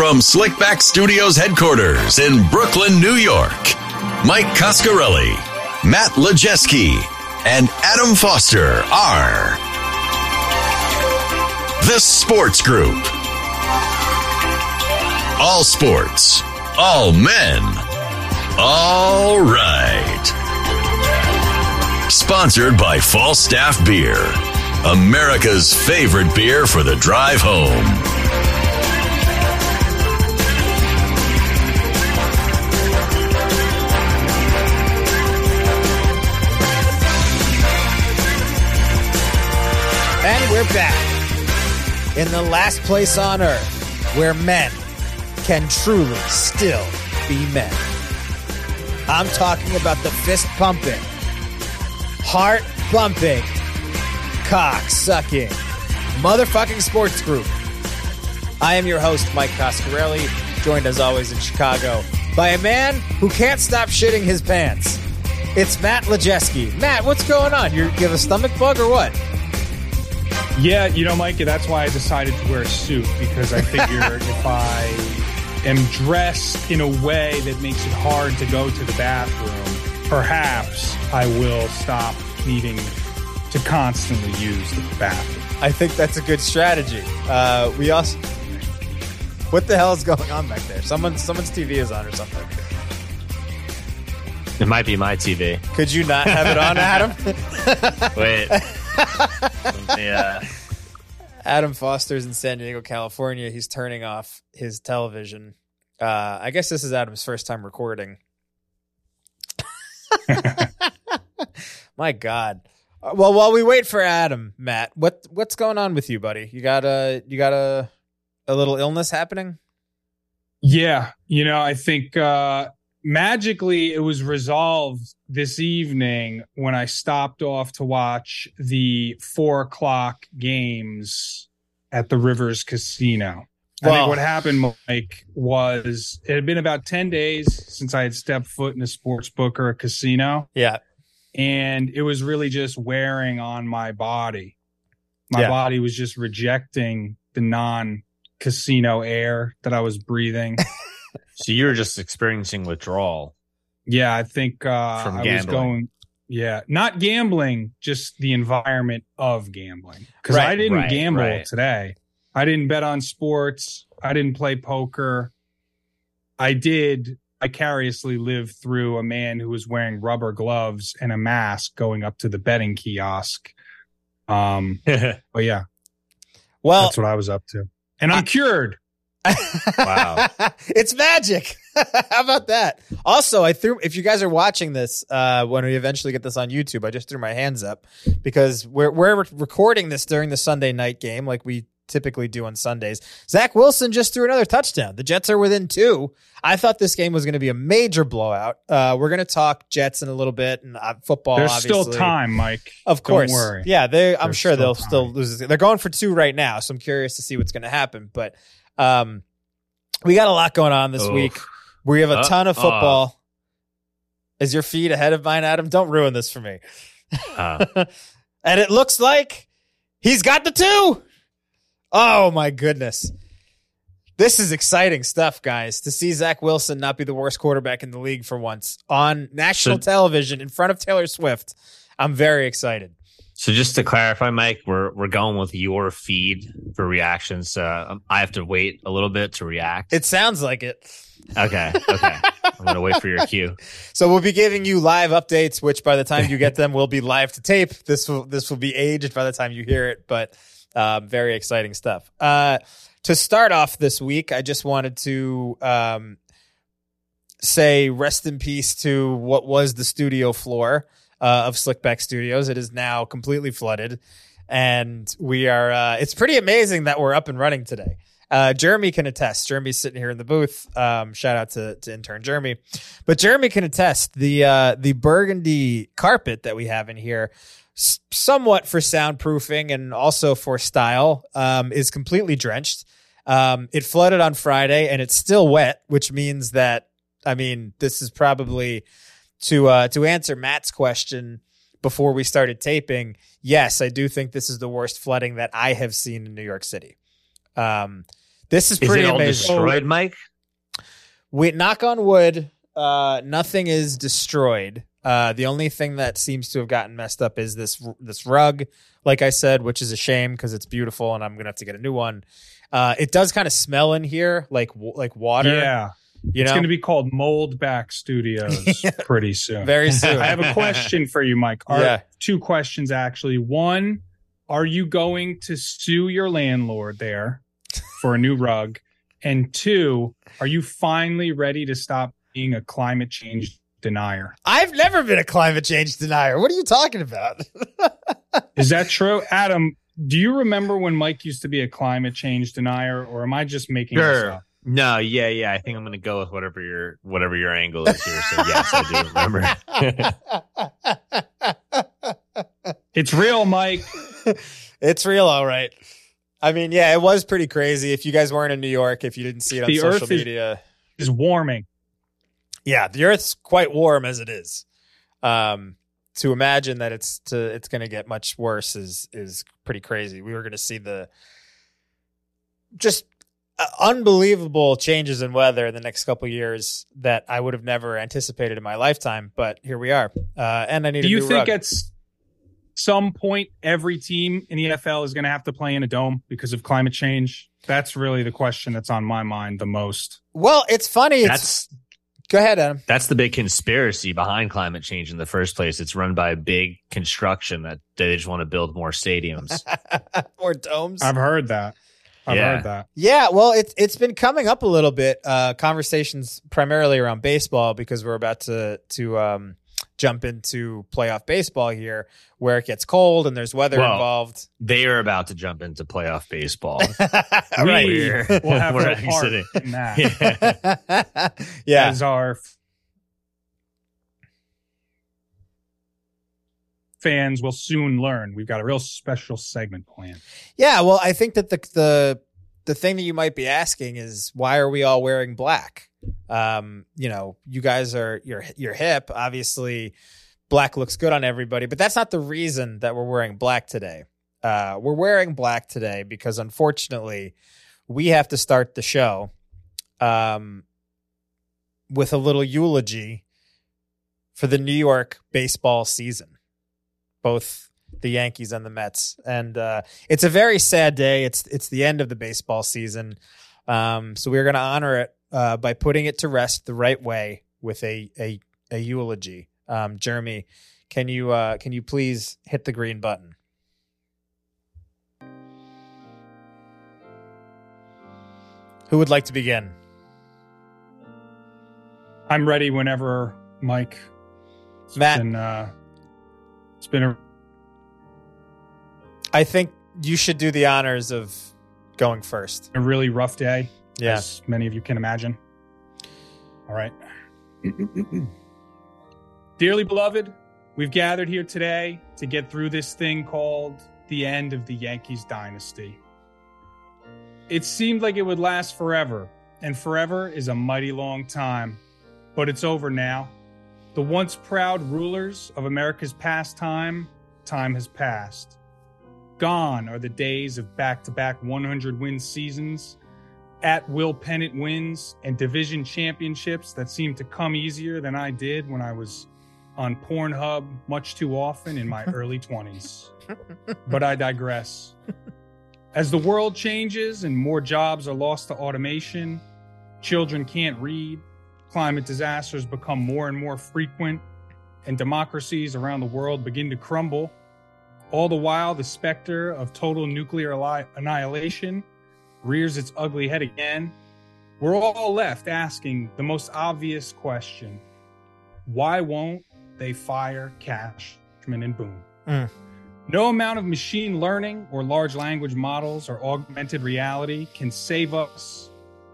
From Slickback Studios headquarters in Brooklyn, New York, Mike Coscarelli, Matt Lajeski, and Adam Foster are the Sports Group. All sports, all men, all right. Sponsored by Falstaff Beer, America's favorite beer for the drive home. We're back in the last place on earth where men can truly still be men. I'm talking about the fist pumping, heart bumping, cock sucking, motherfucking sports group. I am your host, Mike Coscarelli, joined as always in Chicago by a man who can't stop shitting his pants. It's Matt Lajeski. Matt, what's going on? You have a stomach bug or what? Yeah, you know, Mikey, that's why I decided to wear a suit because I figure if I am dressed in a way that makes it hard to go to the bathroom, perhaps I will stop needing to constantly use the bathroom. I think that's a good strategy. Uh, we also, what the hell is going on back there? Someone, someone's TV is on or something. It might be my TV. Could you not have it on, Adam? Wait. yeah. Adam Foster's in San Diego, California. He's turning off his television. Uh, I guess this is Adam's first time recording. My God. Uh, Well, while we wait for Adam, Matt, what what's going on with you, buddy? You got a you got a a little illness happening? Yeah, you know, I think uh, magically it was resolved this evening when I stopped off to watch the four o'clock games at the Rivers Casino. I think what happened, Mike, was it had been about 10 days since I had stepped foot in a sports book or a casino, Yeah. and it was really just wearing on my body. My Yeah. body was just rejecting the non casino air that I was breathing. So you're just experiencing withdrawal. Yeah, I think uh, From I was going. Yeah, not gambling, just the environment of gambling. Because Right, I didn't right, gamble right. today. I didn't bet on sports. I didn't play poker. I did vicariously live through a man who was wearing rubber gloves and a mask going up to the betting kiosk. Um, but yeah, Well, that's what I was up to, and I'm cured. Wow. it's magic. How about that? Also, I threw if you guys are watching this uh when we eventually get this on YouTube, I just threw my hands up because we're we're recording this during the Sunday night game like we typically do on Sundays. Zach Wilson just threw another touchdown. The Jets are within two. I thought this game was going to be a major blowout. Uh we're going to talk Jets in a little bit and uh, football There's obviously. still time, Mike. Of Don't course. worry. Yeah, they I'm There's sure still they'll time. still lose. They're going for two right now, so I'm curious to see what's going to happen. But um, we got a lot going on this Oof. week. We have a Uh, ton of uh. football. Is your feed ahead of mine, Adam? Don't ruin this for me. Uh, and it looks like he's got the two. Oh my goodness. This is exciting stuff, guys. To see Zach Wilson not be the worst quarterback in the league for once on national So- television in front of Taylor Swift. I'm very excited. So just to clarify, Mike, we're we're going with your feed for reactions. Uh, I have to wait a little bit to react. It sounds like it. okay. Okay. I'm gonna wait for your cue. So we'll be giving you live updates, which by the time you get them will be live to tape. This will this will be aged by the time you hear it, but um, very exciting stuff. Uh, to start off this week, I just wanted to um, say rest in peace to what was the studio floor uh, of Slickback Studios. It is now completely flooded, and we are. Uh, it's pretty amazing that we're up and running today. Uh, Jeremy can attest. Jeremy's sitting here in the booth. Um, shout out to, to intern Jeremy. But Jeremy can attest the uh, the burgundy carpet that we have in here, s- somewhat for soundproofing and also for style, um, is completely drenched. Um, it flooded on Friday and it's still wet, which means that I mean this is probably to uh, to answer Matt's question before we started taping. Yes, I do think this is the worst flooding that I have seen in New York City. Um, This is Is pretty it all amazing. destroyed, Mike? We knock on wood. Uh, nothing is destroyed. Uh, the only thing that seems to have gotten messed up is this this rug, like I said, which is a shame because it's beautiful, and I'm gonna have to get a new one. Uh, it does kind of smell in here, like w- like water. Yeah. You It's going to be called Mold Back Studios pretty soon. very soon. I have a question for you, Mike. Are, Yeah. Two questions, actually. One, are you going to sue your landlord there for a new rug? And two, are you finally ready to stop being a climate change denier? I've never been a climate change denier. What are you talking about? Is that true? Adam, do you remember when Mike used to be a climate change denier, or am I just making this Sure. Up? No, yeah, yeah. I think I'm gonna go with whatever your whatever your angle is here. So yes, I do remember. It's real, Mike. it's real, all right. I mean, yeah, it was pretty crazy. If you guys weren't in New York, if you didn't see it on The social Earth is- media, Is warming. yeah, the Earth's quite warm as it is. Um, to imagine that it's to it's going to get much worse is is pretty crazy. We were going to see the just unbelievable changes in weather in the next couple of years that I would have never anticipated in my lifetime. But here we are, uh, and I need. To Do a you new think rug. at some point every team in the NFL is going to have to play in a dome because of climate change? That's really the question that's on my mind the most. Well, it's funny. It's, That's go ahead, Adam. that's the big conspiracy behind climate change in the first place. It's run by a big construction that they just want to build more stadiums. more domes. I've heard that. I've Yeah. heard that. Yeah, well, it's it's been coming up a little bit. Uh, conversations primarily around baseball because we're about to to um, jump into playoff baseball here, where it gets cold and there's weather Well, involved. they are about to jump into playoff baseball. right. We We're- will have we're no exiting. in that. yeah. As our fans will soon learn, we've got a real special segment planned. Yeah, well, I think that the the the thing that you might be asking is why are we all wearing black? Um, you know, you guys are you're you're hip. Obviously, black looks good on everybody, but that's not the reason that we're wearing black today. Uh, we're wearing black today because unfortunately, we have to start the show um, with a little eulogy for the New York baseball season, both the Yankees and the Mets, and uh, it's a very sad day. It's it's the end of the baseball season, um, so we're going to honor it uh, by putting it to rest the right way with a a, a eulogy. Um, Jeremy, can you uh, can you please hit the green button? Who would like to begin? I'm ready whenever, Mike. Matt. Been, uh, it's been a I think you should do the honors of going first. a really rough day, Yeah. as many of you can imagine. All right. Dearly beloved, we've gathered here today to get through this thing called the end of the Yankees dynasty. It seemed like it would last forever, and forever is a mighty long time. But it's over now. The once proud rulers of America's past time, time has passed. Gone are the days of back to back 100 win seasons, at will pennant wins, and division championships that seemed to come easier than I did when I was on Pornhub much too often in my early 20s. But I digress. As the world changes and more jobs are lost to automation, children can't read, climate disasters become more and more frequent, and democracies around the world begin to crumble, all the while, the specter of total nuclear annihilation rears its ugly head again. We're all left asking the most obvious question why won't they fire Cashman and Boone? Mm. No amount of machine learning or large language models or augmented reality can save us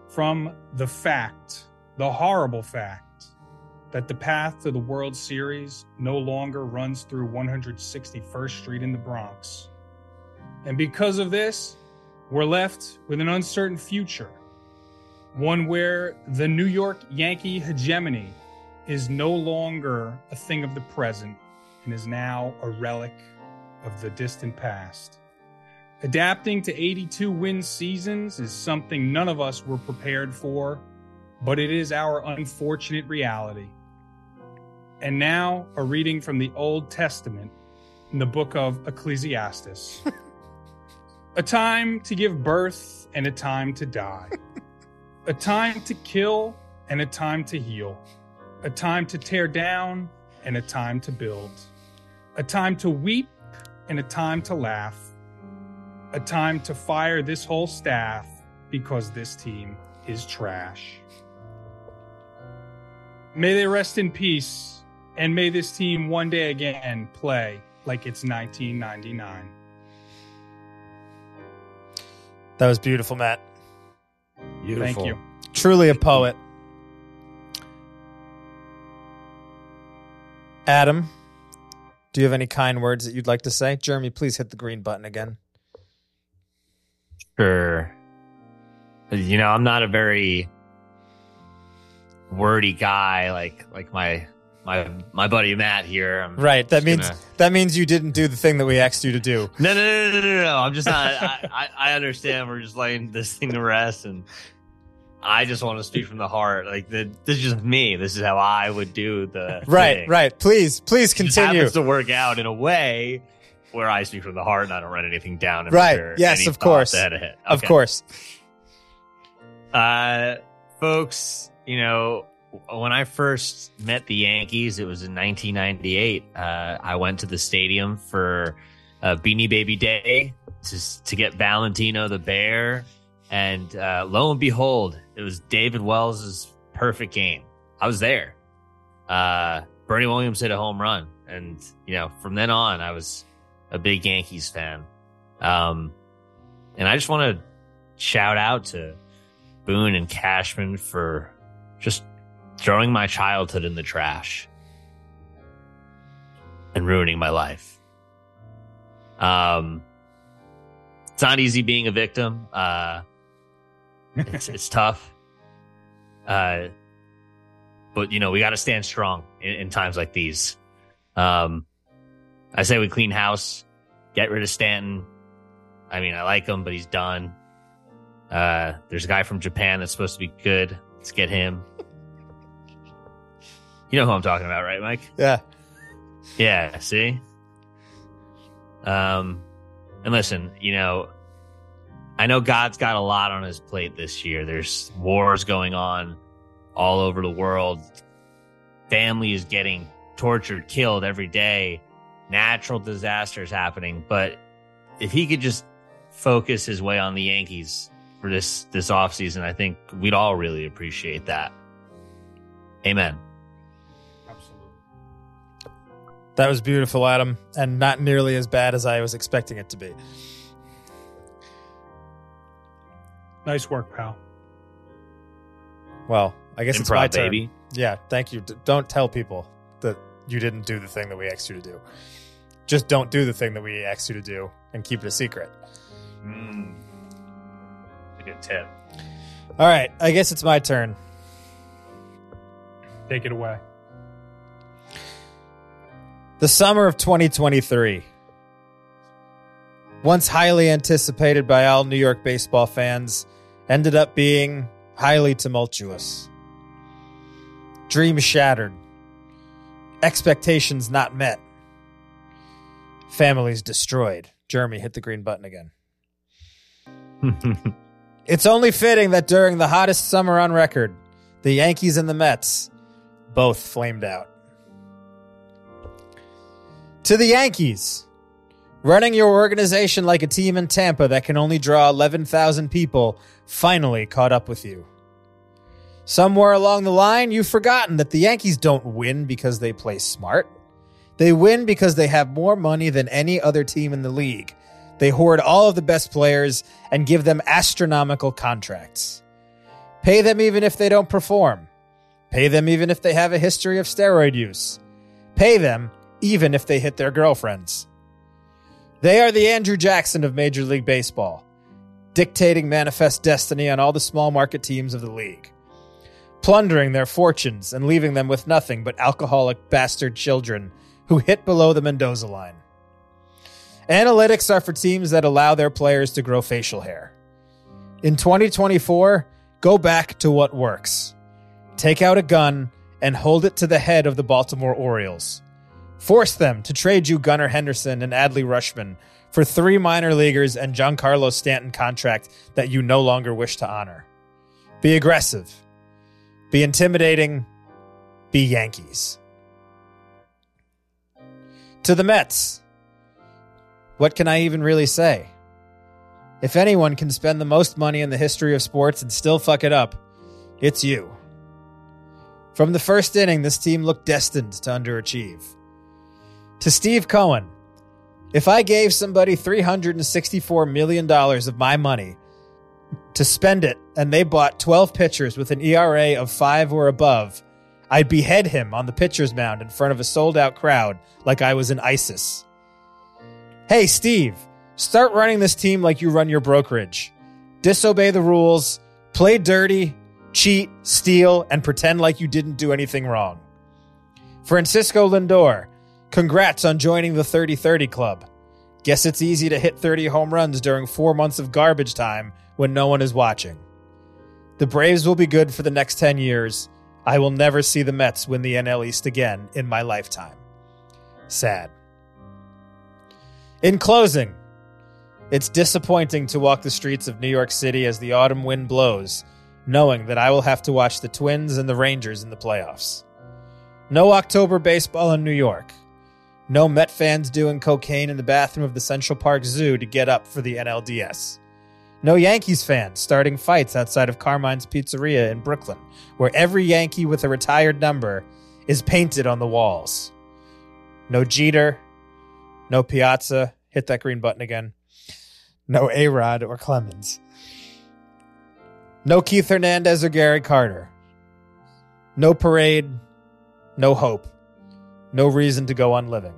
from the fact, the horrible fact, that the path to the World Series no longer runs through 161st Street in the Bronx. And because of this, we're left with an uncertain future. One where the New York Yankee hegemony is no longer a thing of the present and is now a relic of the distant past. Adapting to 82 win seasons is something none of us were prepared for, but it is our unfortunate reality. And now, a reading from the Old Testament in the book of Ecclesiastes. a time to give birth and a time to die. a time to kill and a time to heal. A time to tear down and a time to build. A time to weep and a time to laugh. A time to fire this whole staff because this team is trash. May they rest in peace, and may this team one day again play like it's 1999. That was beautiful, Matt. Beautiful. Thank you. Truly a poet. Adam, do you have any kind words that you'd like to say? Jeremy, please hit the green button again. Sure. You know, I'm not a very wordy guy like like my my my buddy Matt here. I'm Right. That means gonna- that means you didn't do the thing that we asked you to do. No, no, no, no, no, no. I'm just not. I, I, I understand. We're just laying this thing to rest, and I just want to speak from the heart. Like the, this is just me. This is how I would do the Right, thing. right. Please, please It continue. happens to work out in a way where I speak from the heart and I don't write anything down. And Right. Yes, of course. thoughts ahead of it. Of course. Uh, folks, you know, when I first met the Yankees, it was in 1998. Uh, I went to the stadium for uh, Beanie Baby Day to, to get Valentino the Bear. And uh, lo and behold, it was David Wells' perfect game. I was there. Uh, Bernie Williams hit a home run. And, you know, from then on, I was a big Yankees fan. Um, and I just want to shout out to Boone and Cashman for just throwing my childhood in the trash and ruining my life. Um, it's not easy being a victim. Uh, it's, it's tough. Uh, but you know, we got to stand strong in, in times like these. Um, I say we clean house, get rid of Stanton. I mean, I like him, but he's done. Uh, there's a guy from Japan that's supposed to be good. Let's get him. You know who I'm talking about, right, Mike? Yeah. Yeah, see? Um and listen, you know, I know God's got a lot on his plate this year. There's wars going on all over the world. Family is getting tortured, killed every day. Natural disasters happening, but if he could just focus his way on the Yankees for this this offseason, I think we'd all really appreciate that. Amen. Absolutely. That was beautiful, Adam, and not nearly as bad as I was expecting it to be. Nice work, pal. Well, I guess it's my Improv, turn. baby. Yeah, thank you. D- don't tell people that you didn't do the thing that we asked you to do. Just don't do the thing that we asked you to do and keep it a secret. Mm. A good tip. All right, I guess it's my turn. Take it away. The summer of 2023. Once highly anticipated by all New York baseball fans, ended up being highly tumultuous. Dreams shattered. Expectations not met. Families destroyed. Jeremy hit the green button again. It's only fitting that during the hottest summer on record, the Yankees and the Mets both flamed out. To the Yankees, running your organization like a team in Tampa that can only draw 11,000 people finally caught up with you. Somewhere along the line, you've forgotten that the Yankees don't win because they play smart. They win because they have more money than any other team in the league. They hoard all of the best players and give them astronomical contracts. Pay them even if they don't perform. Pay them even if they have a history of steroid use. Pay them even if they hit their girlfriends. They are the Andrew Jackson of Major League Baseball, dictating manifest destiny on all the small market teams of the league, plundering their fortunes and leaving them with nothing but alcoholic bastard children who hit below the Mendoza line. Analytics are for teams that allow their players to grow facial hair. In 2024, go back to what works. Take out a gun and hold it to the head of the Baltimore Orioles. Force them to trade you Gunnar Henderson and Adley Rutschman for three minor leaguers and Giancarlo Stanton contract that you no longer wish to honor. Be aggressive. Be intimidating. Be Yankees. To the Mets. What can I even really say? If anyone can spend the most money in the history of sports and still fuck it up, it's you. From the first inning, this team looked destined to underachieve. To Steve Cohen, if I gave somebody $364 million of my money to spend it and they bought 12 pitchers with an ERA of five or above, I'd behead him on the pitcher's mound in front of a sold out crowd like I was in ISIS. Hey, Steve, start running this team like you run your brokerage. Disobey the rules, play dirty, cheat, steal, and pretend like you didn't do anything wrong. Francisco Lindor, congrats on joining the 30 30 club. Guess it's easy to hit 30 home runs during four months of garbage time when no one is watching. The Braves will be good for the next 10 years. I will never see the Mets win the NL East again in my lifetime. Sad. In closing, it's disappointing to walk the streets of New York City as the autumn wind blows, knowing that I will have to watch the Twins and the Rangers in the playoffs. No October baseball in New York. No Met fans doing cocaine in the bathroom of the Central Park Zoo to get up for the NLDS. No Yankees fans starting fights outside of Carmine's Pizzeria in Brooklyn, where every Yankee with a retired number is painted on the walls. No Jeter, no Piazza. Hit that green button again. No A Rod or Clemens. No Keith Hernandez or Gary Carter. No parade. No hope. No reason to go on living.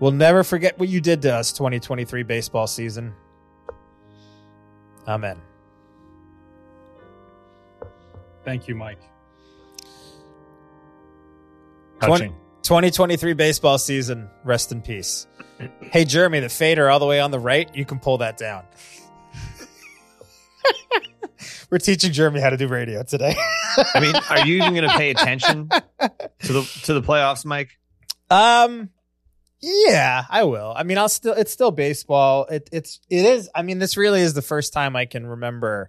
We'll never forget what you did to us 2023 baseball season. Amen. Thank you, Mike. 20, 2023 baseball season. Rest in peace. Hey, Jeremy, the fader all the way on the right, you can pull that down. We're teaching Jeremy how to do radio today. I mean, are you even going to pay attention to the to the playoffs, Mike? Um, yeah, I will. I mean, I'll still. It's still baseball. It, it's it is. I mean, this really is the first time I can remember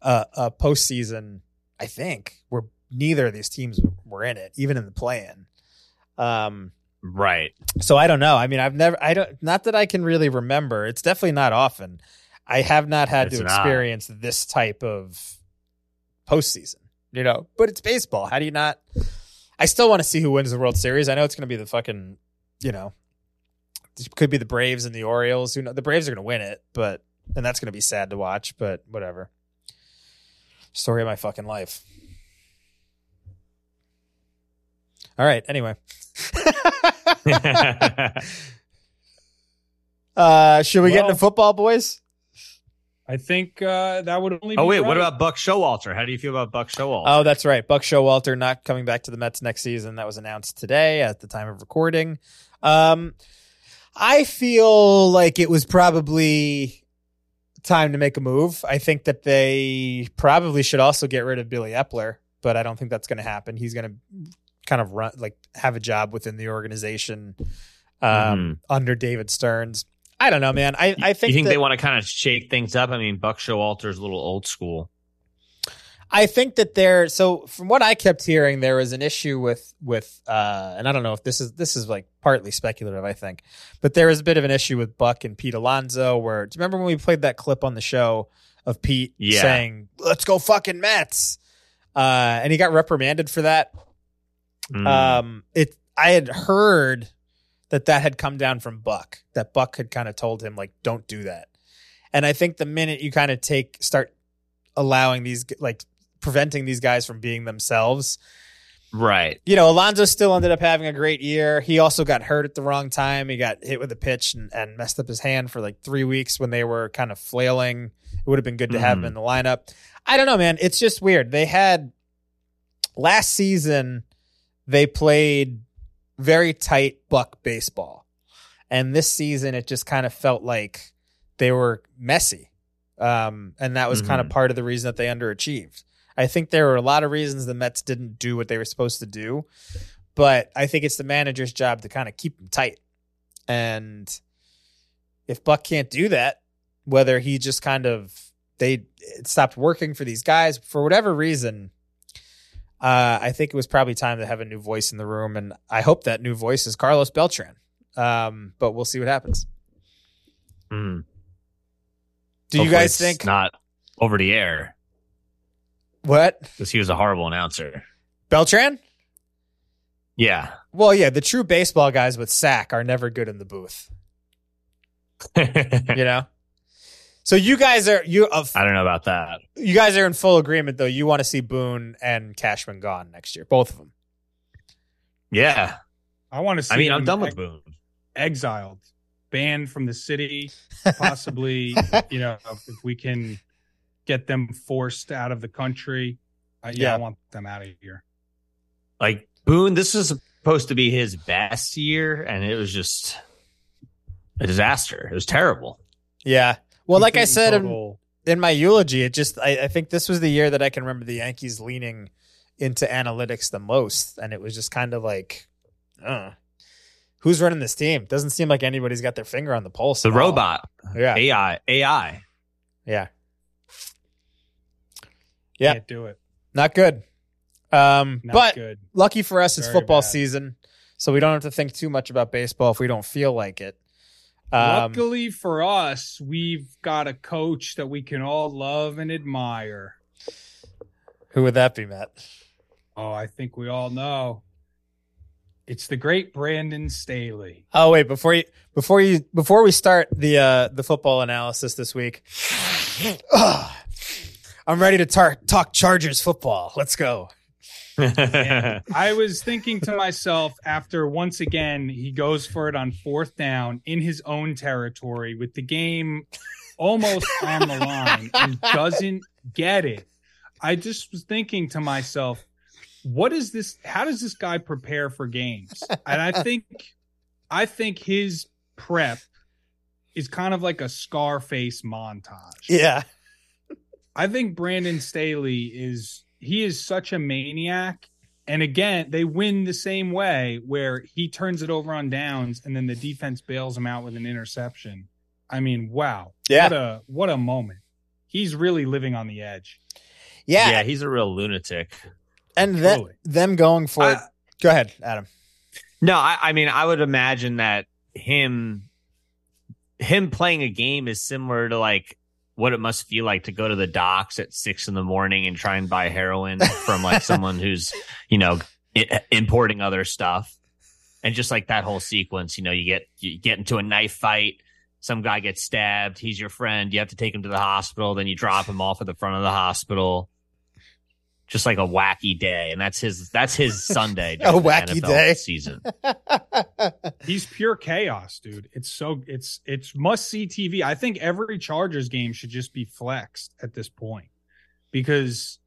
uh, a postseason. I think where neither of these teams were in it, even in the play-in. Um, Right. so I don't know. I mean, I've never. I don't. Not that I can really remember. It's definitely not often. I have not had It's to not. experience this type of postseason. You know, but it's baseball. How do you not? I still want to see who wins the World Series. I know it's going to be the fucking, you know, it could be the Braves and the Orioles. Who know? The Braves are going to win it, but and that's going to be sad to watch. But whatever. Story of my fucking life. All right. Anyway, uh, should we get into football, boys? I think uh, that would only. oh be wait, what about Buck Showalter? How do you feel about Buck Showalter? Oh, that's right. Buck Showalter not coming back to the Mets next season. That was announced today at the time of recording. Um, I feel like it was probably time to make a move. I think that they probably should also get rid of Billy Eppler, but I don't think that's going to happen. He's going to kind of run like have a job within the organization um, under David Stearns. I don't know, man. I, I think you think that- they want to kind of shake things up? I mean, Buck Showalter's a little old school. I think that there. So from what I kept hearing, there was an issue with with, uh, and I don't know if this is this is like partly speculative. I think, but there was a bit of an issue with Buck and Pete Alonso. Where do you remember when we played that clip on the show of Pete Yeah. saying, "Let's go fucking Mets," uh, and he got reprimanded for that. Mm. Um, it I had heard that that had come down from Buck. That Buck had kind of told him like, "Don't do that." And I think the minute you kind of take start allowing these like preventing these guys from being themselves, right. you know, Alonso still ended up having a great year. He also got hurt at the wrong time. He got hit with a pitch and, and messed up his hand for like three weeks when they were kind of flailing. It would have been good to have him Mhm. in the lineup. I don't know, man. It's just weird. They had last season, they played very tight buck baseball. And this season, it just kind of felt like they were messy. Um, and that was kind of Mhm. part of the reason that they underachieved. I think there were a lot of reasons the Mets didn't do what they were supposed to do, but I think it's the manager's job to kind of keep them tight. And if Buck can't do that, whether he just kind of they it stopped working for these guys for whatever reason, uh, I think it was probably time to have a new voice in the room, and I hope that new voice is Carlos Beltran. Um, but we'll see what happens. Mm. Do you guys it's think not over the air what because he was a horrible announcer? Beltran? Yeah. Well, yeah, the true baseball guys with sack are never good in the booth. You know. So you guys are you of I don't know about that. you guys are in full agreement though. You want to see Boone and Cashman gone next year, both of them. Yeah. I want to see. I mean, I'm done with ex- Boone. exiled, banned from the city. Possibly, you know, if we can get them forced out of the country. Uh, yeah, Yeah. I want them out of here. Like Boone, this was supposed to be his best year, and it was just a disaster. It was terrible. Yeah. Well, like I said in, in my eulogy, it just I, I think this was the year that I can remember the Yankees leaning into analytics the most, and it was just kind of like, uh, who's running this team? Doesn't seem like anybody's got their finger on the pulse. The at all. robot, Yeah. AI, AI. Yeah. Yeah. can't do it. Not good. Um, Not but good. lucky for us, it's Very football bad. season, so we don't have to think too much about baseball if we don't feel like it. Um, Luckily for us, we've got a coach that we can all love and admire. who would that be, Matt? Oh, I think we all know. It's the great Brandon Staley. Oh wait, before you before you before we start the uh the football analysis this week, Ugh. I'm ready to tar- talk Chargers football. Let's go. I was thinking to myself after once again he goes for it on fourth down in his own territory with the game almost on the line and doesn't get it. I just was thinking to myself, what is this? How does this guy prepare for games? And I think, I think his prep is kind of like a Scarface montage. Yeah, I think Brandon Staley is he is such a maniac. And again, they win the same way where he turns it over on downs and then the defense bails him out with an interception. I mean, wow. Yeah. What a what a moment. He's really living on the edge. yeah, yeah, he's a real lunatic. and that, Truly. them going for it. Go ahead, Adam. No, I, I mean, I would imagine that him, him playing a game is similar to like what it must feel like to go to the docks at six in the morning and try and buy heroin from like someone who's, you know, i- importing other stuff. And just like that whole sequence, you know, you get, you get into a knife fight. Some guy gets stabbed. He's your friend. You have to take him to the hospital. Then you drop him off at the front of the hospital. Just like a wacky day. And that's his, that's his Sunday. A wacky NFL day. season. He's pure chaos, dude. It's so it's it's must see TV. I think every Chargers game should just be flexed at this point because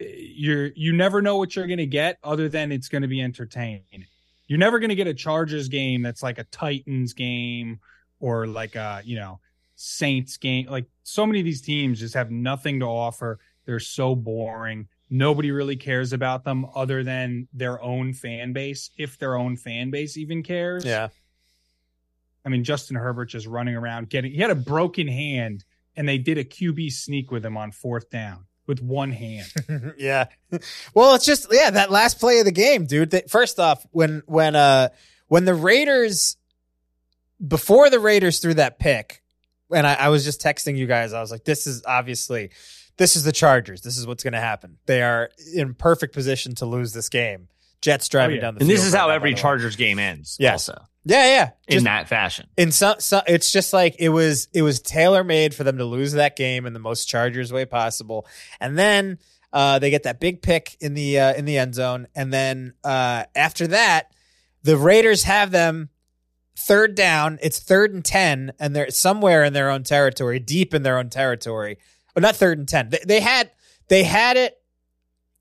eh, you're you never know what you're going to get other than it's going to be entertaining. You're never going to get a Chargers game that's like a Titans game or like a, you know, Saints game. Like so many of these teams just have nothing to offer. They're so boring. Nobody really cares about them other than their own fan base, if their own fan base even cares. yeah, I mean, Justin Herbert just running around getting, he had a broken hand and they did a QB sneak with him on fourth down with one hand. yeah. Well, it's just yeah, that last play of the game, dude. That, first off, when when uh when the Raiders before the Raiders threw that pick, and I, I was just texting you guys, I was like, this is obviously this is the Chargers. This is what's going to happen. They are in perfect position to lose this game. Jets driving yeah. down the field. And this is right how now, every by the way. Chargers game ends. Yes. Also, Yeah, yeah. in that fashion. in some, so it's just like it was it was tailor made for them to lose that game in the most Chargers way possible, and then uh, they get that big pick in the uh, in the end zone, and then uh, after that, the Raiders have them third down. It's third and ten, and they're somewhere in their own territory, deep in their own territory. Or not third and ten. They, they had they had it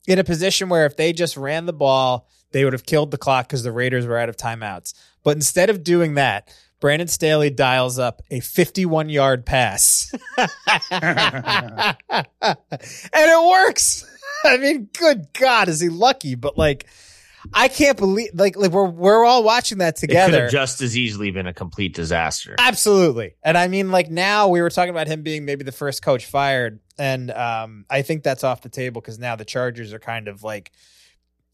in a position where if they just ran the ball, they would have killed the clock because the Raiders were out of timeouts. But instead of doing that, Brandon Staley dials up a 51 yard pass. and it works. I mean, good God, is he lucky? But like, I can't believe like like we're we're all watching that together. It could have just as easily been a complete disaster. Absolutely. And I mean, like now we were talking about him being maybe the first coach fired. And um, I think that's off the table because now the Chargers are kind of like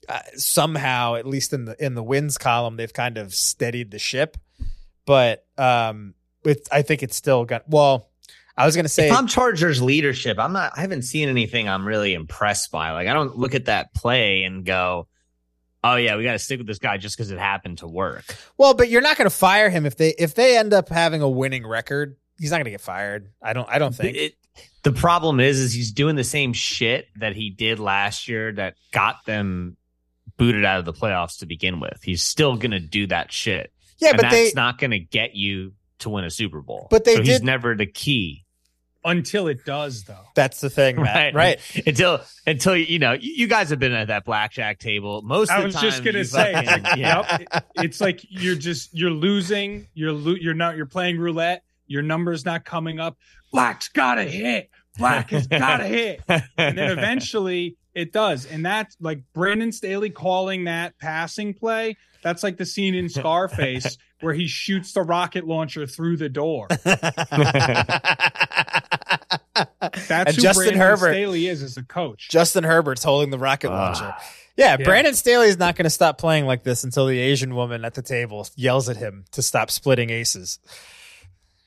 uh, somehow, at least in the in the wins column, they've kind of steadied the ship. But um, it, I think it's still got. Well, I was going to say, If I'm Chargers leadership, I'm not. I haven't seen anything I'm really impressed by. Like I don't look at that play and go, "Oh yeah, we got to stick with this guy just because it happened to work." well, but you're not going to fire him if they if they end up having a winning record. He's not going to get fired. I don't. I don't think. It, the problem is, is he's doing the same shit that he did last year that got them booted out of the playoffs to begin with. He's still gonna do that shit. yeah, and but that's they. not gonna get you to win a Super Bowl. But they so he's never the key. Until it does, though. that's the thing, Matt. Right. until until you know you, you guys have been at that blackjack table most. I of the time. I was just gonna say, fucking- like, yeah. yep, it- it's like you're just you're losing. You're lo- you're not. You're playing roulette. Your number's not coming up. Black's gotta hit. Black has gotta hit. And then eventually it does. And that's like Brandon Staley calling that passing play. That's like the scene in Scarface where he shoots the rocket launcher through the door. That's and who Justin Brandon Herbert. Staley is as a coach. Justin Herbert's holding the rocket Ah. launcher. Yeah, Yeah. Brandon Staley is not going to stop playing like this until the Asian woman at the table yells at him to stop splitting aces.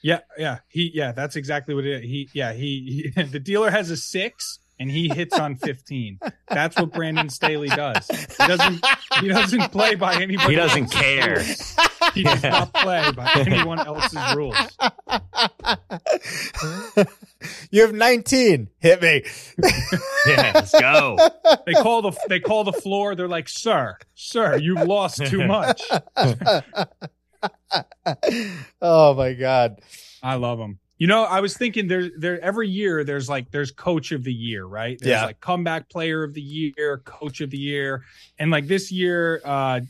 Yeah, yeah, he, yeah, that's exactly what it is. He, yeah, he, he the dealer has a six and he hits on fifteen. That's what Brandon Staley does. He doesn't, he doesn't play by anybody. he doesn't else's care. rules. He does not play by anyone else's rules. you have 19. Hit me. Yeah, let's go. They call the, they call the floor. They're like, "Sir, sir, you've lost too much." oh my god. I love them. You know, I was thinking there there every year there's like there's coach of the year, right? There's Yeah. like comeback player of the year, coach of the year. And like this year, uh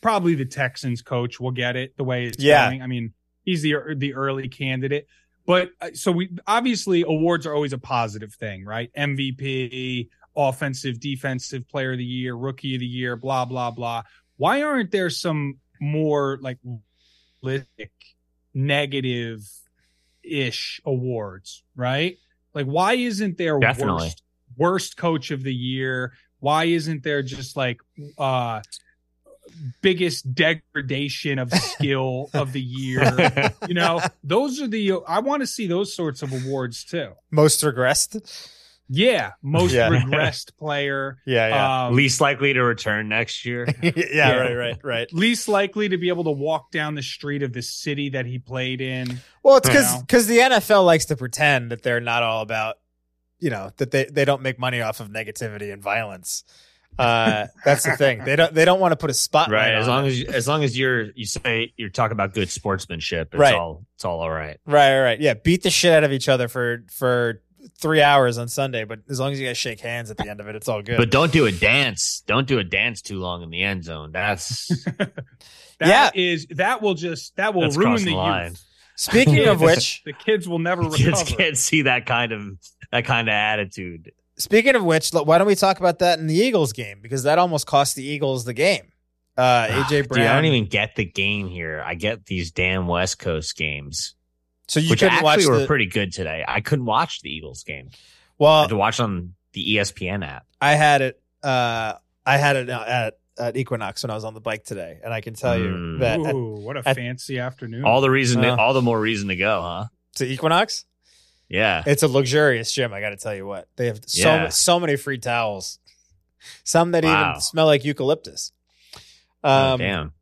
probably the Texans coach will get it the way it's Yeah. going. I mean, he's the the early candidate. But uh, so we obviously awards are always a positive thing, right? MVP, offensive, defensive player of the year, rookie of the year, blah blah blah. Why aren't there some more like realistic negative ish awards, right? Like, why isn't there Definitely. worst, worst coach of the year? Why isn't there just like uh biggest degradation of skill of the year? You know, those are the I want to see those sorts of awards too. Most regressed. Yeah, most Yeah. regressed player, Yeah, yeah. um, Least likely to return next year. yeah, right, right, right. least likely to be able to walk down the street of the city that he played in. Well, it's because because the NFL likes to pretend that they're not all about, you know, that they, they don't make money off of negativity and violence. Uh, that's the thing. They don't they don't want to put a spotlight. Right. As on long it. as you, as long as you're you say you're talking about good sportsmanship, it's Right. all it's all all right. right, right, right. Yeah, beat the shit out of each other for for three hours on Sunday, but as long as you guys shake hands at the end of it, it's all good. But don't do a dance. Don't do a dance too long in the end zone. That's That is that will just that will that's ruin the the line. youth. speaking of which, The kids will never Kids can't see that kind of that kind of attitude. speaking of which, why don't we talk about that in the Eagles game because that almost cost the Eagles the game. Uh, AJ Dude, I don't even get the game here. I get these damn West Coast games, so you which couldn't watch actually were the pretty good today. I couldn't watch the Eagles game. Well, I well. had to watch on the ESPN app. I had it. Uh, I had it at at Equinox when I was on the bike today, and I can tell you Mm. that at, what a at- fancy afternoon. All the reason, to- Uh. all the more reason to go, huh? to Equinox, Yeah. it's a luxurious gym. I got to tell you what they have so Yeah. so many free towels, some that Wow. even smell like eucalyptus. Oh, Um, damn.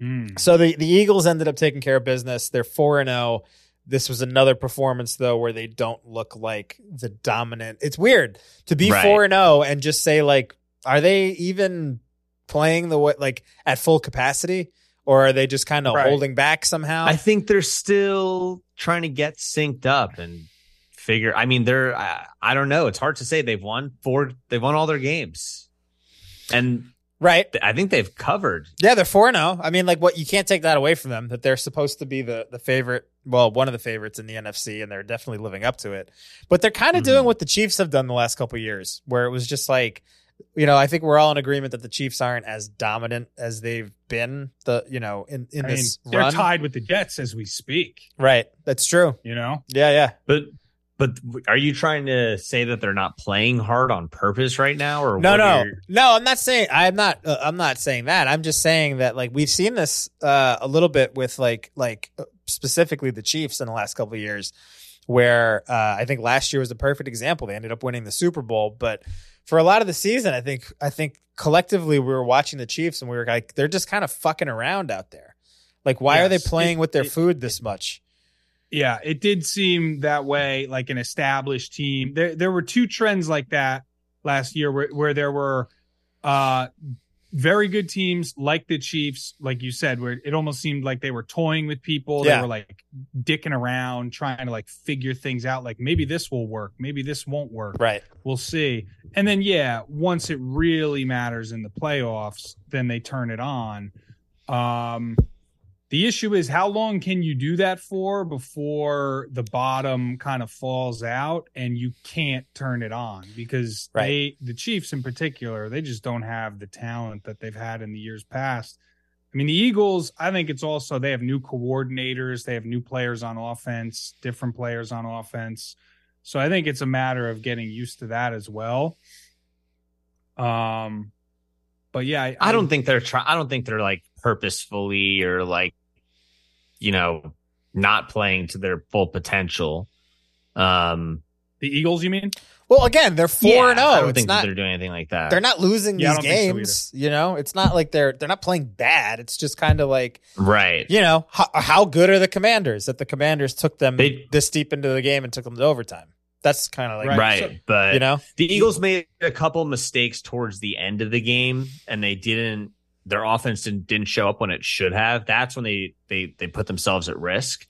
Mm. So the the Eagles ended up taking care of business. They're four and zero. This was another performance though where they don't look like the dominant. It's weird to be Right. four and zero and just say like, are they even playing the way like at full capacity, or are they just kind of Right. holding back somehow? I think they're still trying to get synced up and figure. I mean, they're. I, I don't know. It's hard to say. They've won four. They've won all their games, and Right. I think they've covered. Yeah, they're four zero. I mean, like what you can't take that away from them that they're supposed to be the the favorite. Well, one of the favorites in the NFC, and they're definitely living up to it. But they're kind of Mhm. doing what the Chiefs have done the last couple of years, where it was just like, you know, I think we're all in agreement that the Chiefs aren't as dominant as they've been. The you know in in I mean, this they're run, tied with the Jets as we speak. right? That's true. You know, Yeah, yeah. But but are you trying to say that they're not playing hard on purpose right now, or No, no, no. I'm not saying. I'm not. Uh, I'm not saying that. I'm just saying that like we've seen this uh, a little bit with like like uh, specifically the Chiefs in the last couple of years, where uh, I think last year was a perfect example. They ended up winning the Super Bowl, but for a lot of the season, I think I think collectively we were watching the Chiefs and we were like they're just kind of fucking around out there. Like, why are they playing it- with their it- food this much? Yeah, it did seem that way, like an established team. There, there were two trends like that last year, where where there were uh very good teams like the Chiefs, like you said, where it almost seemed like they were toying with people. Yeah. They were like dicking around, trying to like figure things out. Like maybe this will work, maybe this won't work. Right. We'll see. And then yeah, once it really matters in the playoffs, then they turn it on. Um the issue is how long can you do that for before the bottom kind of falls out and you can't turn it on because Right. they the Chiefs in particular, they just don't have the talent that they've had in the years past. I mean, the Eagles, I think it's also they have new coordinators, they have new players on offense, different players on offense. So I think it's a matter of getting used to that as well. Um, but yeah, I, I don't think they're trying. I don't think they're like purposefully or like, you know, not playing to their full potential. Um, the Eagles. You mean? Well, again, they're four yeah, and I don't It's think that not. they're doing anything like that. They're not losing Yeah, these don't so games. you know, it's not like they're they're not playing bad. It's just kind of like right. you know how, how good are the Commanders that the Commanders took them They- this deep into the game and took them to overtime. That's kind of like Right. Right, So- but you know the Eagles made a couple mistakes towards the end of the game, and they didn't. Their offense didn't, didn't show up when it should have. That's when they they they put themselves at risk.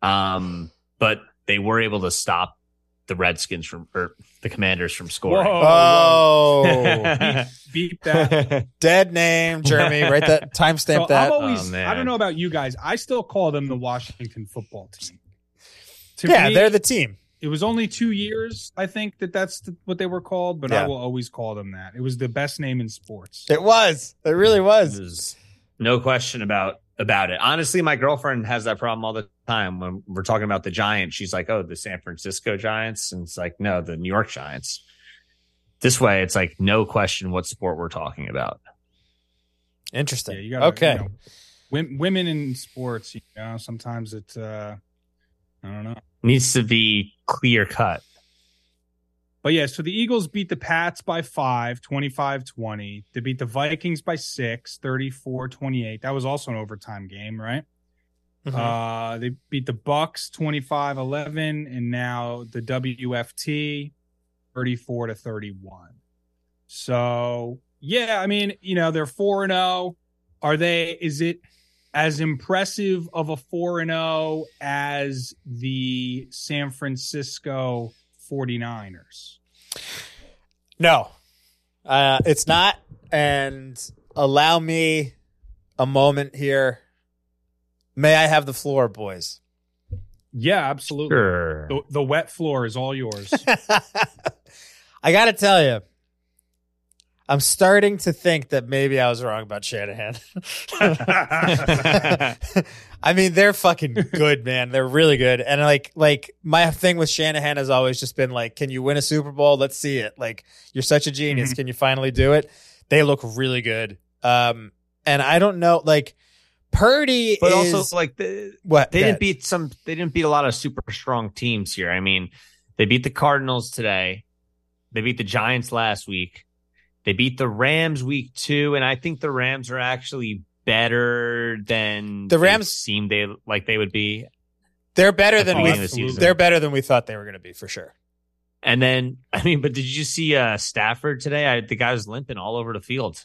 Um, but they were able to stop the Redskins from or the Commanders from scoring. oh Beat that. dead name Jeremy. Write that timestamp So that. I'm always, Oh. I don't know about you guys. I still call them the Washington football team. To yeah, me, they're the team. It was only two years, I think, that that's the, what they were called, but Yeah. I will always call them that. It was the best name in sports. It was. It really was. There's no question about about it. Honestly, my girlfriend has that problem all the time when we're talking about the Giants. She's like, "Oh, the San Francisco Giants," and it's like, "No, the New York Giants." This way, it's like no question what sport we're talking about. Interesting. Yeah, you got okay. You know, women in sports, you know, sometimes it's, uh, I don't know. Needs to be clear cut. But yeah, so the Eagles beat the Pats by five, 25 20. They beat the Vikings by six, 34 28. That was also an overtime game, right? Mhm. Uh, they beat the Bucks 25 11, and now the WFT 34 to 31. So, yeah, I mean, you know, they're 4 and 0. Are they, is it as impressive of a 4 and 0 as the San Francisco 49ers? No, uh, it's not. And allow me a moment here. May I have the floor, boys? Yeah, absolutely. Sure. The, the wet floor is all yours. I got to tell you, I'm starting to think that maybe I was wrong about Shanahan. I mean, they're fucking good, man. They're really good. And like, like my thing with Shanahan has always just been like, can you win a Super Bowl? Let's see it. Like, you're such a genius. Mhm. Can you finally do it? They look really good. Um, and I don't know, like Purdy But is also, like the, what they didn't beat some. They didn't beat a lot of super strong teams here. I mean, they beat the Cardinals today. They beat the Giants last week. They beat the Rams week two, and I think the Rams are actually better than The they Rams- seem they like they would be. They're better than we. the. They're better than we thought they were going to be for sure. And then, I mean, but did you see uh Stafford today? I, the guy was limping all over the field.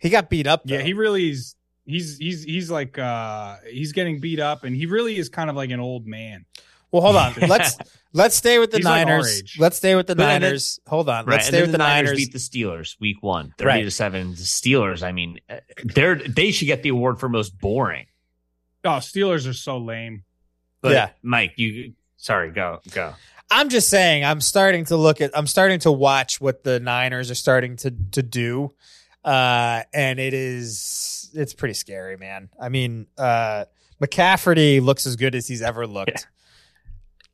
He got beat up. Yeah, he really is. He's he's he's like uh he's getting beat up, and he really is kind of like an old man. Well, hold on. Let's let's stay with the He's like Niners. age. let's stay with the But then- Niners. hold on. Right. Let's and stay with the, the Niners, Niners. beat the Steelers week one, 30 Right. to 7. The Steelers, I mean, uh, they're they should get the award for most boring. Oh, Steelers are so lame. But Yeah. Mike, you sorry, go, go. I'm just saying. I'm starting to look at. I'm starting to watch what the Niners are starting to to do, uh, and it is it's pretty scary, man. I mean, uh, McCaffrey looks as good as he's ever looked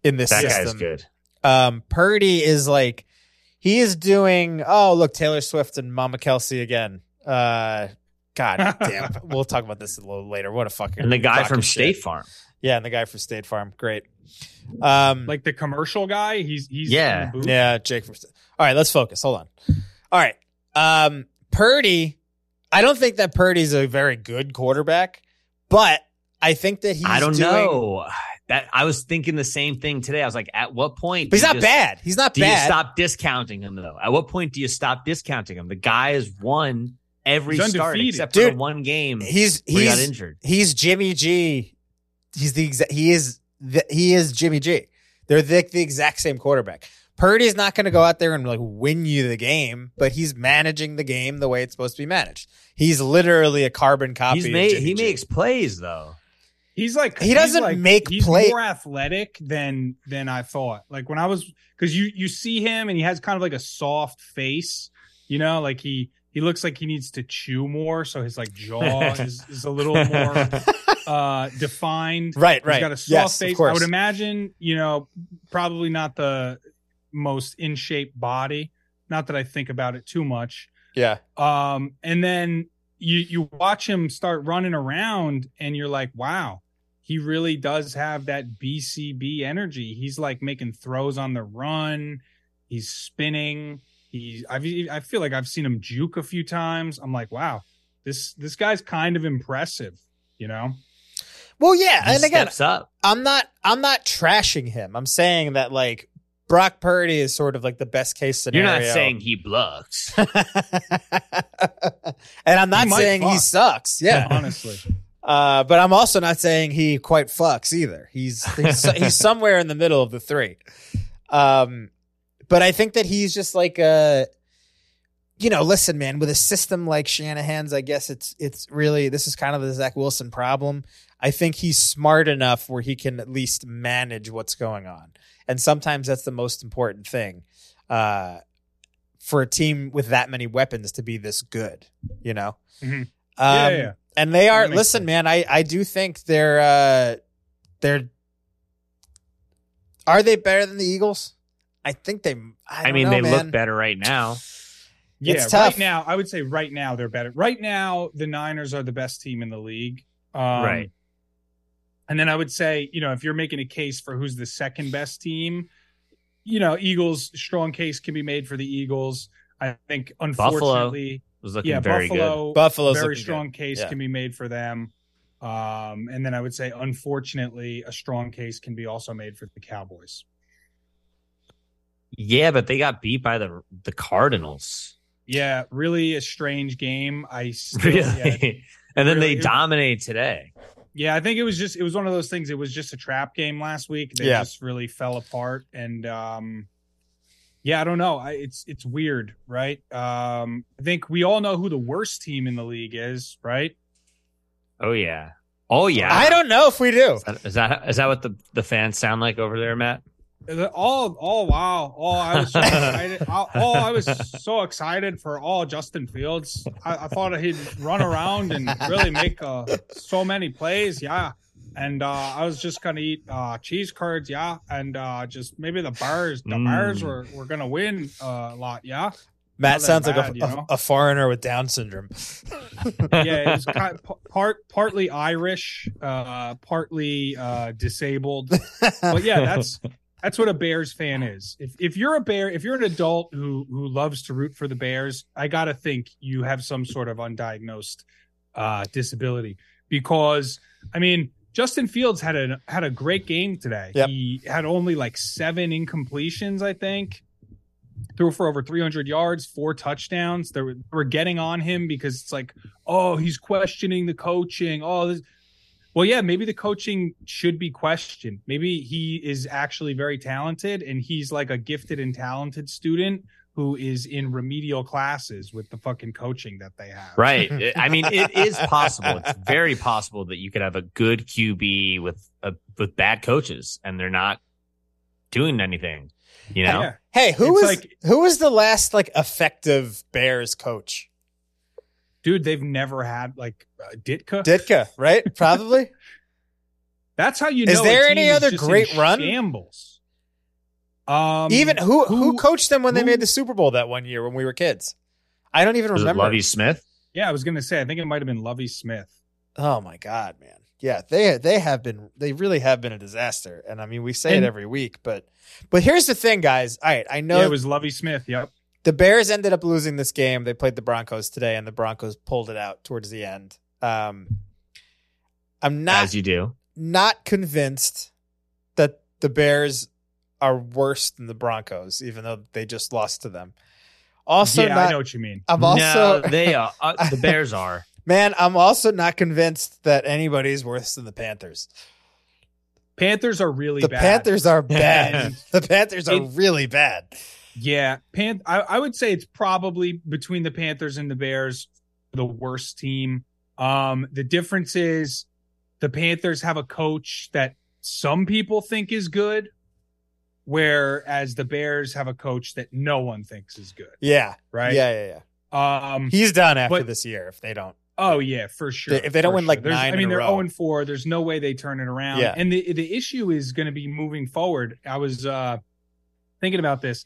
in this That system. guy's good. Um, Purdy is like he is doing. Oh, look, Taylor Swift and Mama Kelsey again. Uh, God damn. we'll talk about this a little later. What a fucking And the guy from of shit. State Farm. Yeah, and the guy from State Farm. Great. Um, Like the commercial guy, he's he's Yeah. in the booth. yeah, Jake from All right, let's focus. Hold on. All right. Um, Purdy. I don't think that Purdy's a very good quarterback, but I think that he's. I don't doing, know. That I was thinking the same thing today. I was like, at what point? But he's not just- bad. He's not Do you bad. stop discounting him though? At what point do you stop discounting him? The guy has won every start undefeated. except for Dude, the one game He's where he got injured. he's Jimmy G. He's the exact. He is the, he is Jimmy G. They're the, the exact same quarterback. Purdy's not going to go out there and like win you the game, but he's managing the game the way it's supposed to be managed. He's literally a carbon copy. He's of made, Jimmy he G. makes plays though. He's like He doesn't like- make he's play- more athletic than than I thought. Like when I was because you you see him and he has kind of like a soft face, you know, like he he looks like he needs to chew more, so his like jaw is, is a little more uh defined. right, He's right. got a soft yes, face. I would imagine, you know, probably not the most in shape body. Not that I think about it too much. yeah, Um, and then you you watch him start running around, and you're like, wow, he really does have that BCB energy. He's like making throws on the run. He's spinning. He's I've I feel like I've seen him juke a few times. I'm like, wow, this this guy's kind of impressive. You know, well, yeah, He and again, up. I'm not I'm not trashing him. I'm saying that like Brock Purdy is sort of like the best case scenario. You're not saying he blocks. and I'm not He saying he sucks. Yeah. honestly. Uh, but I'm also not saying he quite fucks either. He's he's, he's somewhere in the middle of the three. Um, but I think that he's just like a, you know, listen, man, with a system like Shanahan's, I guess it's it's really this is kind of the Zach Wilson problem. I think he's smart enough where he can at least manage what's going on, and sometimes that's the most important thing. Uh, for a team with that many weapons to be this good, you know. Mhm. Um, Yeah, yeah. And they are listen, sense. man. I I do think they're uh they're are they better than the Eagles? I think they. I, I, don't mean, know, they man. look better right now. Yeah, It's tough. right now, I would say right now they're better. Right now, the Niners are the best team in the league. Um, Right. And then I would say, you know, if you're making a case for who's the second best team, you know, Eagles, strong case can be made for the Eagles. I think, unfortunately, Was looking yeah, very Buffalo, Buffalo's very looking strong good. case Yeah. can be made for them. Um, and then I would say, unfortunately, a strong case can be also made for the Cowboys. Yeah, but they got beat by the the Cardinals. Yeah, really a strange game. I still, Really? yeah, and then Really? they dominate today. Yeah, I think it was just it was one of those things. It was just a trap game last week. They Yeah. just really fell apart, and um, yeah, I don't know. I, it's it's weird, right? Um, I think we all know who the worst team in the league is, right? Oh yeah. Oh yeah. I don't know if we do. Is that, is that is that what the the fans sound like over there, Matt? All, oh wow! Oh, I was so excited. Oh, I was so excited for all Justin Fields. I, I thought he'd run around and really make uh, so many plays. Yeah, and uh, I was just gonna eat uh, cheese curds. Yeah, and uh, just maybe the Bears. The Mm. Bears were, were gonna win uh, a lot. Yeah, Matt sounds like a, you know? a, foreigner with Down syndrome. yeah. Was kind part partly Irish, uh, partly uh, disabled. but yeah, that's that's what a Bears fan is. If if you're a bear, if you're an adult who who loves to root for the Bears, I gotta think you have some sort of undiagnosed uh, disability because I mean. Justin Fields had a had a great game today. Yep. He had only like seven incompletions, I think. Threw for over 300 yards, four touchdowns. They were, they were getting on him because it's like, oh, he's questioning the coaching. Oh, this. Well, yeah, maybe the coaching should be questioned. Maybe he is actually very talented and he's like a gifted and talented student who is in remedial classes with the fucking coaching that they have. Right. I mean, it is possible. It's very possible that you could have a good QB with a, with bad coaches and they're not doing anything. You know, Yeah. Hey, who It's was like- who was the last like effective Bears coach? Dude, they've never had like uh, Ditka. Ditka, right? Probably. That's how you Is know. a there team any other great run? Shambles. Um, Even who, who coached them when they made the Super Bowl that one year when we were kids? I don't even was remember. Lovie Smith? Yeah, I was gonna say. I think it might have been Lovie Smith. Oh my god, man. Yeah, they they have been they really have been a disaster. And I mean, we say And- it every week, but but here's the thing, guys. All right, I know yeah, it was Lovie Smith. Yep. The Bears ended up losing this game. They played the Broncos today, and the Broncos pulled it out towards the end. Um, I'm not As you do. not convinced that the Bears are worse than the Broncos, even though they just lost to them. Also, yeah, not, I know what you mean. I'm also no, they are. Uh, the Bears are. man. I'm also not convinced that anybody's worse than the Panthers. Panthers are really The bad. Panthers are bad. the Panthers are It- really bad. Yeah, Pan. I, I would say it's probably between the Panthers and the Bears, the worst team. Um, the difference is the Panthers have a coach that some people think is good, whereas the Bears have a coach that no one thinks is good. Yeah, Right? Yeah, yeah, yeah. Um. He's done after But- this year if they don't. Oh yeah, for sure. If they don't win, like, There's- nine I mean they're zero and four. There's no way they turn it around. Yeah. And the the issue is going to be moving forward. I was uh thinking about this.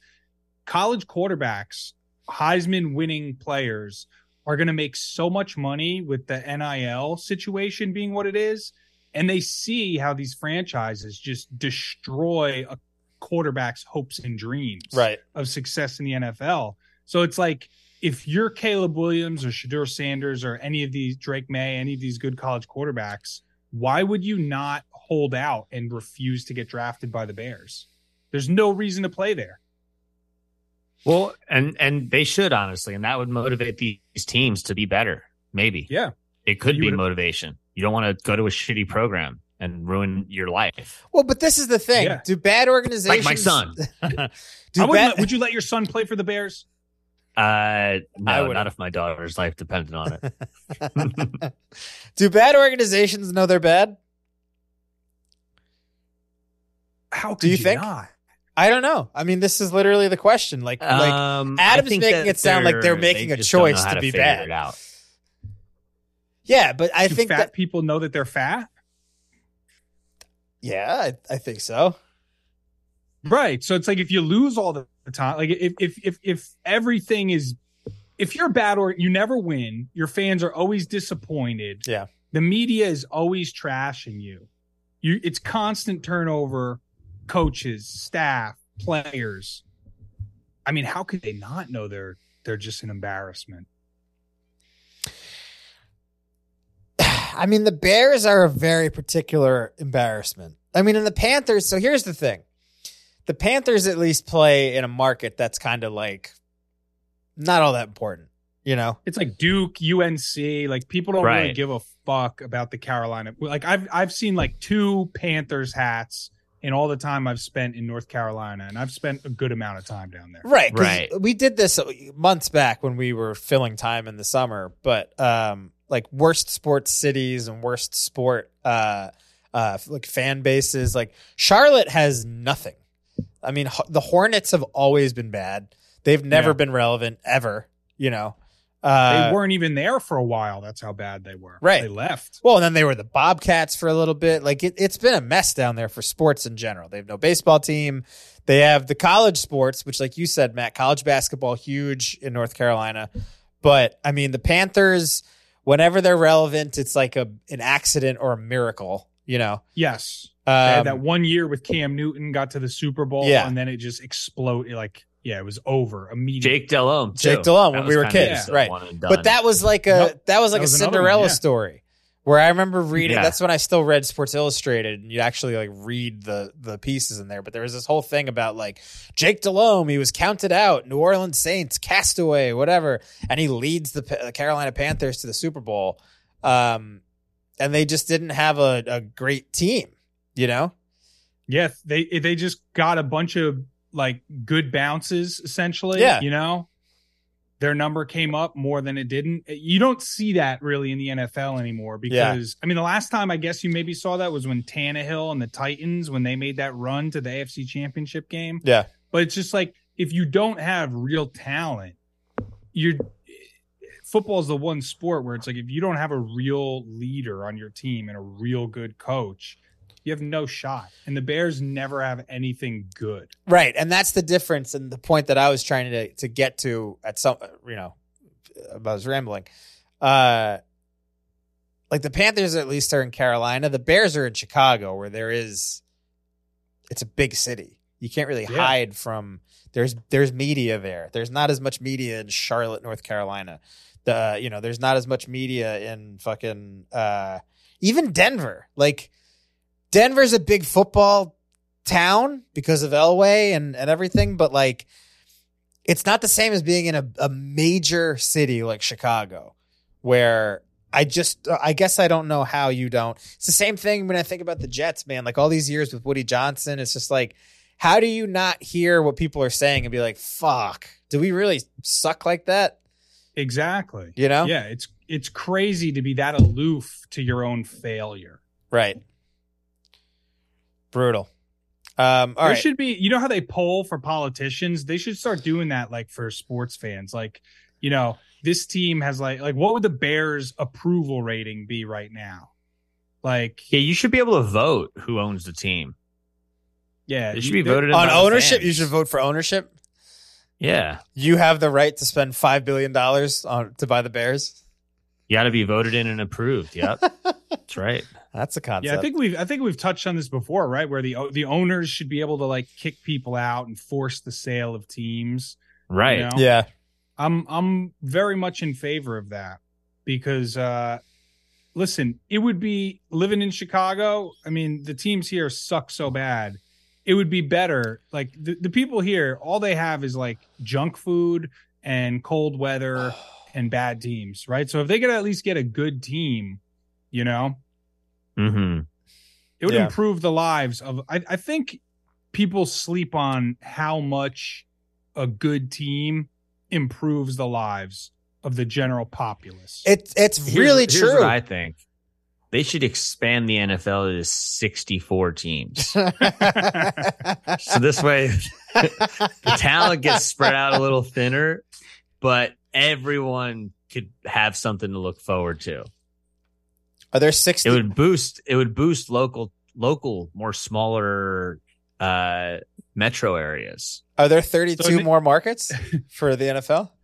College quarterbacks, Heisman winning players, are going to make so much money with the NIL situation being what it is, and they see how these franchises just destroy a quarterback's hopes and dreams Right. of success in the NFL. So it's like if you're Caleb Williams or Shedeur Sanders or any of these Drake Maye, any of these good college quarterbacks, why would you not hold out and refuse to get drafted by the Bears? There's no reason to play there. Well, and and they should honestly, and that would motivate these teams to be better. Maybe. Yeah. It could You be motivation. You don't want to go to a shitty program and ruin your life. Well, but this is the thing. Yeah. Do bad organizations Like my son. do bad, wouldn't let- would you let your son play for the Bears? Uh, no, wouldn't. if my daughter's life depended on it. do bad organizations know they're bad? How could Do you think? not? I don't know. I mean, this is literally the question. Like, like um, I Adam's making it sound like they're they making a just don't know choice how to be bad. It out. yeah, but I Do think fat that people know that they're fat? yeah, I, I think so. Right. So it's like if you lose all the time, like if if if if everything is if you're bad or you never win, your fans are always disappointed. Yeah. The media is always trashing you. You it's constant turnover, coaches, staff, players. I mean, how could they not know they're they're just an embarrassment? I mean, the Bears are a very particular embarrassment. I mean, in the Panthers. So here's the thing: the Panthers at least play in a market that's kind of like not all that important. You know, It's like Duke, UNC, like people don't really give a fuck about the Carolina. Like I've I've seen like two Panthers hats in all the time I've spent in North Carolina, and I've spent a good amount of time down there. right? 'cause Right. We did this months back when we were filling time in the summer, but um, like worst sports cities and worst sport uh, uh, like fan bases. Like Charlotte has nothing. I mean, Ho- the Hornets have always been bad. They've never Yeah. been relevant ever. You know, uh, they weren't even there for a while. That's how bad they were. Right. They left. Well, and then they were the Bobcats for a little bit. Like it, it's been a mess down there for sports in general. They have no baseball team. They have the college sports, which, like you said, Matt, college basketball huge in North Carolina. But I mean, the Panthers, whenever they're relevant, it's like a an accident or a miracle. You know, Yes. Um, that one year with Cam Newton got to the Super Bowl, Yeah. and then it just exploded. Like, yeah, it was over immediately. Jake Delhomme. Jake too. Delhomme when we were kids, just a right. one and done. but that was like a Nope. that was like That a was another one, Cinderella yeah. story. Where I remember reading, Yeah. that's when I still read Sports Illustrated, and you'd actually like read the the pieces in there. But there was this whole thing about like Jake Delhomme, he was counted out, New Orleans Saints, Castaway, whatever, and he leads the Pa- Carolina Panthers to the Super Bowl. Um, and they just didn't have a, a great team. You know, Yeah, they they just got a bunch of like good bounces essentially. Yeah. you know, their number came up more than it didn't. You don't see that really in the NFL anymore because I mean the last time I guess you maybe saw that was when Tannehill and the Titans when they made that run to the AFC Championship game. yeah, But it's just like if you don't have real talent, you're football is the one sport where it's like if you don't have a real leader on your team and a real good coach, you have no shot. And the Bears never have anything good. right. And that's the difference, and the point that I was trying to to get to at some, you know, I was rambling. Uh, like the Panthers at least are in Carolina. The Bears are in Chicago, where there is, it's a big city. You can't really Yeah. hide from. There's there's media there. There's not as much media in Charlotte, North Carolina. The you know there's not as much media in fucking uh, even Denver. Like Denver's a big football town because of Elway and and everything, but like it's not the same as being in a, a major city like Chicago, where I just I guess I don't know how you don't. It's the same thing when I think about the Jets, man. Like all these years with Woody Johnson, it's just like, how do you not hear what people are saying and be like, "Fuck, do we really suck like that?" Exactly. You know? Yeah, it's it's crazy to be that aloof to your own failure. Right. Brutal. Um, all there right. should be you know how they poll for politicians? They should start doing that like for sports fans. Like, you know, this team has like like what would the Bears approval rating be right now? Like Yeah, you should be able to vote who owns the team. yeah, It should be voted On ownership, fans. you should vote for ownership. Yeah, You have the right to spend five billion dollars on to buy the Bears. you got to be voted in and approved. Yep, that's right. That's a concept. Yeah, I think we've I think we've touched on this before, right? Where the the owners should be able to like kick people out and force the sale of teams. Right. You know? yeah. I'm I'm very much in favor of that because uh listen, it would be living in Chicago. I mean, the teams here suck so bad. It would be better. Like the, the people here, all they have is like junk food and cold weather and bad teams, right? So if they could at least get a good team, you know, hmm it would Yeah. improve the lives of I, I think people sleep on how much a good team improves the lives of the general populace. It's it's really here's true. what I think they should expand the NFL to 64 teams. So this way, the talent gets spread out a little thinner, but everyone could have something to look forward to. Are there six? It would boost. It would boost local, local, more smaller uh metro areas. are there thirty-two So in- more markets for the NFL?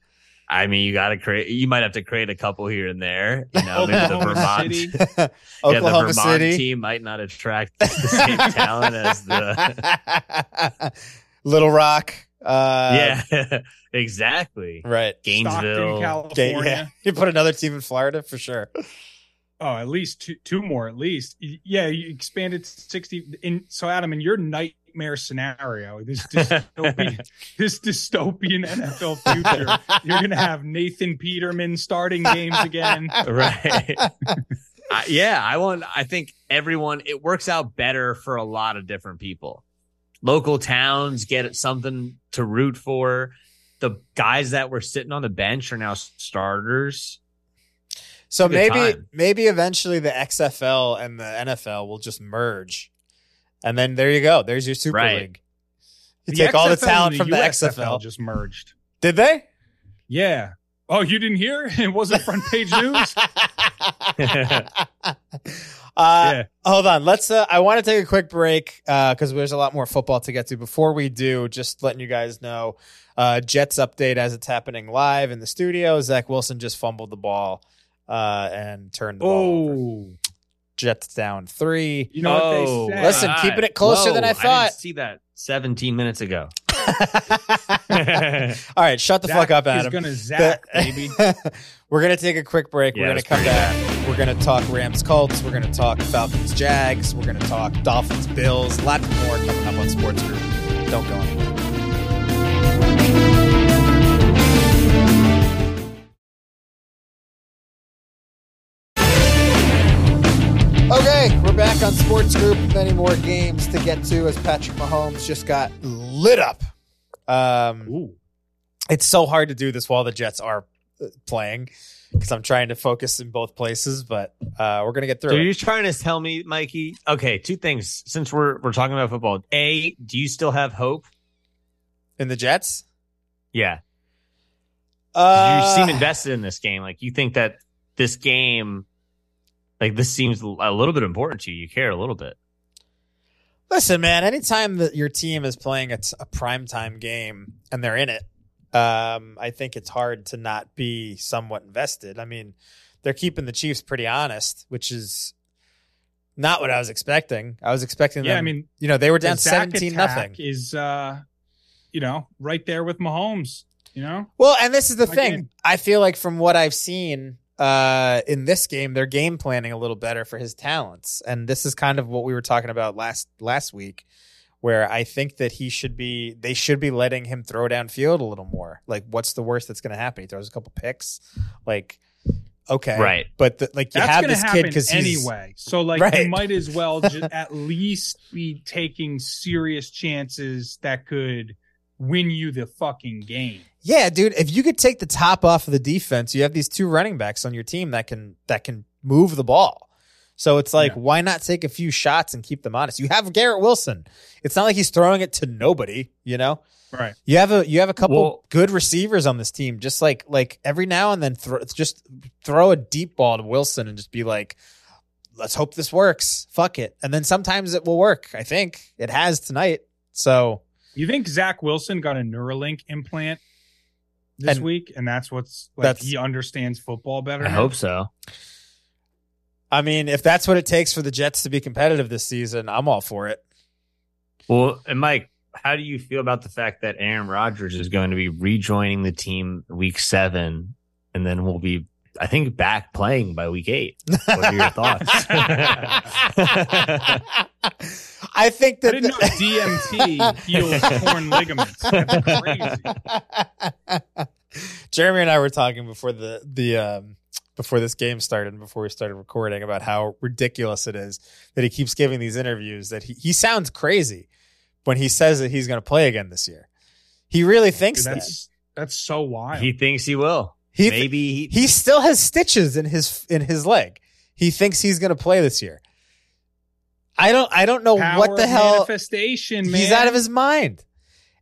I mean, you got to create. You might have to create a couple here and there. You know, maybe the Oklahoma Vermont, City. yeah, Oklahoma the Vermont City. team might not attract the same talent as the. Little Rock. Uh, yeah, exactly. Right. Stockton, Gainesville. California. Okay, yeah. You put another team in Florida for sure. Oh, at least two, two more, at least. Yeah, you expanded sixty. In so, Adam, in your nightmare scenario, this dystopian, this dystopian NFL future, you're gonna have Nathan Peterman starting games again. right. I, yeah, I want. I think everyone. It works out better for a lot of different people. Local towns get something to root for. The guys that were sitting on the bench are now starters. So maybe time. maybe eventually the XFL and the NFL will just merge, and then there you go. There's your Super Right. League. You The take all the talent and from the USFL XFL. just merged. Did they? Yeah. Oh, you didn't hear? It wasn't front page news. uh, yeah. Hold on. Let's. Uh, I want to take a quick break because there's a lot more football to get to. Before we do, just letting you guys know, uh, Jets update as it's happening live in the studio. Zach Wilson just fumbled the ball uh, and turned the ball. Over. Oh, Jets down three. you know Oh, what they say? Listen, God. keeping it closer than I Whoa, thought. didn't see that 17 minutes ago. All right, shut the Zach fuck up, is Adam. gonna Zach, The- baby. We're gonna take a quick break. Yeah, We're gonna come pretty back. We're gonna talk Rams Colts. We're gonna talk Falcons Jags. We're gonna talk Dolphins Bills. Lots more coming up on Sports Group. Don't go anywhere. Sports Group. Many more games to get to as Patrick Mahomes just got lit up. Um, it's so hard to do this while the Jets are uh, playing because I'm trying to focus in both places, but uh, we're gonna get through So it. you're trying to tell me, Mikey? Okay, two things. Since we're we're talking about football, a, do you still have hope? in the Jets. Yeah, Uh, you seem invested in this game. Like you think that this game, like this seems a little bit important to you. You care a little bit. Listen, man. Anytime that your team is playing a, t- a primetime game and they're in it, um, I think it's hard to not be somewhat invested. I mean, they're keeping the Chiefs pretty honest, which is not what I was expecting. I was expecting Yeah, them. I mean, you know, they were down the seventeen attack nothing. Is uh, you know, right there with Mahomes. You know, Well, and this is the My thing. game. I feel like from what I've seen uh, in this game, they're game planning a little better for his talents, and this is kind of what we were talking about last last week, where I think that he should be. They should be letting him throw downfield a little more. Like, what's the worst that's going to happen? He throws a couple picks. Like, okay, Right. But the, like, you that's have going to this kid happen because anyway. So like, Right. you might as well just at least be taking serious chances that could win you the fucking game. Yeah, dude. If you could take the top off of the defense, you have these two running backs on your team that can that can move the ball. So it's like, Yeah. why not take a few shots and keep them honest? You have Garrett Wilson. It's not like he's throwing it to nobody. You know, Right. you have a you have a couple Well- good receivers on this team. Just like like every now and then, throw, just throw a deep ball to Wilson and just be like, let's hope this works. Fuck it. And then sometimes it will work. I think it has tonight. So You think Zach Wilson got a Neuralink implant this And- week, and that's what's like That's- he understands football better? I now? hope so. I mean, if that's what it takes for the Jets to be competitive this season, I'm all for it. Well, and Mike, how do you feel about the fact that Aaron Rodgers is going to be rejoining the team week seven, and then we'll be, I think, back playing by week eight? What are your thoughts? I think that I that didn't know DMT heals torn ligaments. That's crazy. Jeremy and I were talking before the the um, before this game started and before we started recording about how ridiculous it is that he keeps giving these interviews that he, he sounds crazy when he says that he's going to play again this year. He really thinks Dude, that. that's that's so wild. he thinks he will. He th- Maybe he, he still has stitches in his in his leg. He thinks he's going to play this year. I don't I don't know Power what the hell manifestation, man. he's out of his mind.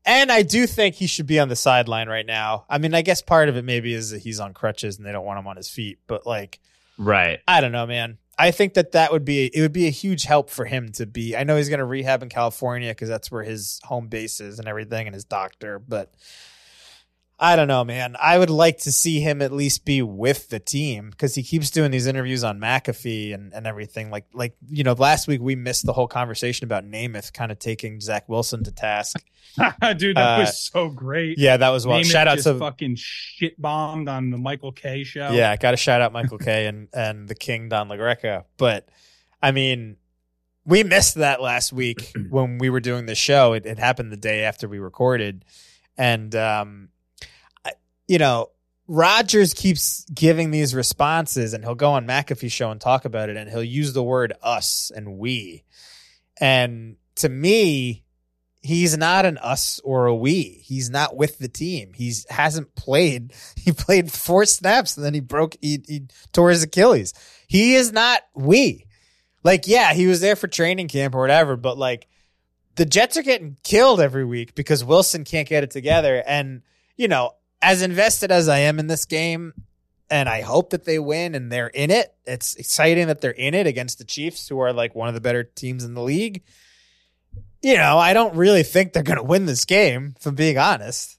And I do think he should be on the sideline right now. I mean, I guess part of it maybe is that he's on crutches and they don't want him on his feet, but like right. I don't know, man. I think that that would be it would be a huge help for him to be. I know he's going to rehab in California because that's where his home base is and everything, and his doctor. But I don't know, man. I would like to see him at least be with the team because he keeps doing these interviews on McAfee and, and everything. Like like you know, last week we missed the whole conversation about Namath kind of taking Zach Wilson to task. Dude, that Uh, was so great. Yeah, that was well. Namath Shout out just to fucking shit bombed on the Michael Kay show. Yeah, got to shout out Michael Kay and and the King Don LaGreca. But I mean, we missed that last week when we were doing the show. It, it happened the day after we recorded, and um, you know, Rodgers keeps giving these responses, and he'll go on McAfee show and talk about it, and he'll use the word us and we, and to me. He's not an us or a we. He's not with the team. He's hasn't played. He played four snaps and then he broke. He, he tore his Achilles. He is not we. Like, yeah, he was there for training camp or whatever, but like the Jets are getting killed every week because Wilson can't get it together. And, you know, as invested as I am in this game, and I hope that they win and they're in it, it's exciting that they're in it against the Chiefs, who are like one of the better teams in the league. You know, I don't really think they're going to win this game, if I'm being honest.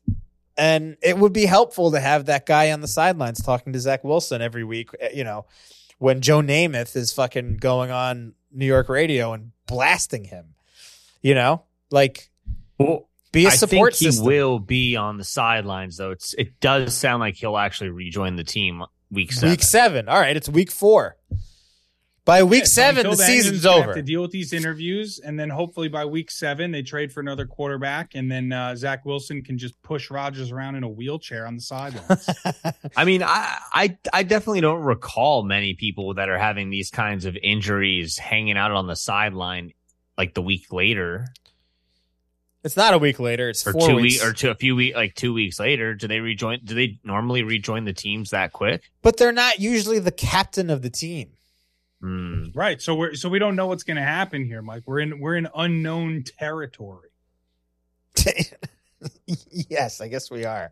And it would be helpful to have that guy on the sidelines talking to Zach Wilson every week, eh, you know, when Joe Namath is fucking going on New York radio and blasting him. You know, like Well, be a I support think he system. will be on the sidelines, though. It's it does sound like he'll actually rejoin the team week seven. Week seven. All right, it's week four. By week Yeah, seven, until the then, season's you're have over. To deal with these interviews, and then hopefully by week seven they trade for another quarterback, and then uh, Zach Wilson can just push Rodgers around in a wheelchair on the sidelines. I mean, I, I I definitely don't recall many people that are having these kinds of injuries hanging out on the sideline like the week later it's not a week later. It's or four two weeks. weeks or two, a few week like two weeks later. Do they rejoin? Do they normally rejoin the teams that quick? but they're not usually the captain of the team. Hmm. right. So we're so we don't know what's going to happen here, Mike. We're in we're in unknown territory. yes, I guess we are.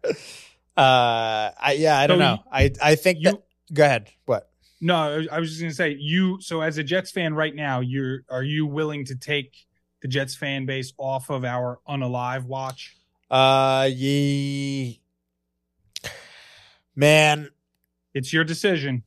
Uh, I yeah, I don't So know. I I think You that. Go ahead. What? no, I- I was just going to say you. So as a Jets fan right now, you're are you willing to take the Jets fan base off of our unalive watch? Uh, ye. Man, It's your decision.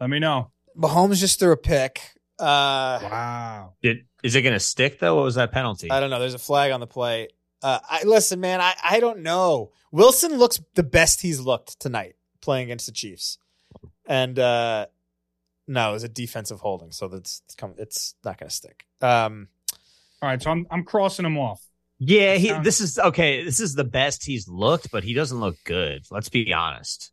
Let me know. Mahomes just threw a pick. Uh, Wow. Did is it going to stick though? What was that penalty? I don't know. There's a flag on the play. Uh, I listen, man. I I don't know. Wilson looks the best he's looked tonight playing against the Chiefs, and uh, no, it was a defensive holding, so that's it's, come, it's not going to stick. Um, All right, so I'm I'm crossing him off. Yeah, he. This is okay. This is the best he's looked, but he doesn't look good. Let's be honest.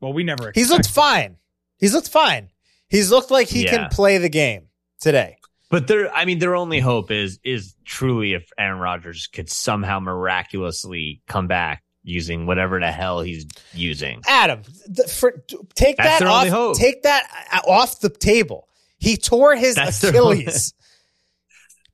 Well, we never. he's looked fine. He's looked fine. He's looked like he Yeah. can play the game today. But their, I mean, their only hope is is truly if Aaron Rodgers could somehow miraculously come back using whatever the hell he's using. Adam, th- for, take That's that off. Take that uh, off the table. He tore his That's their Achilles.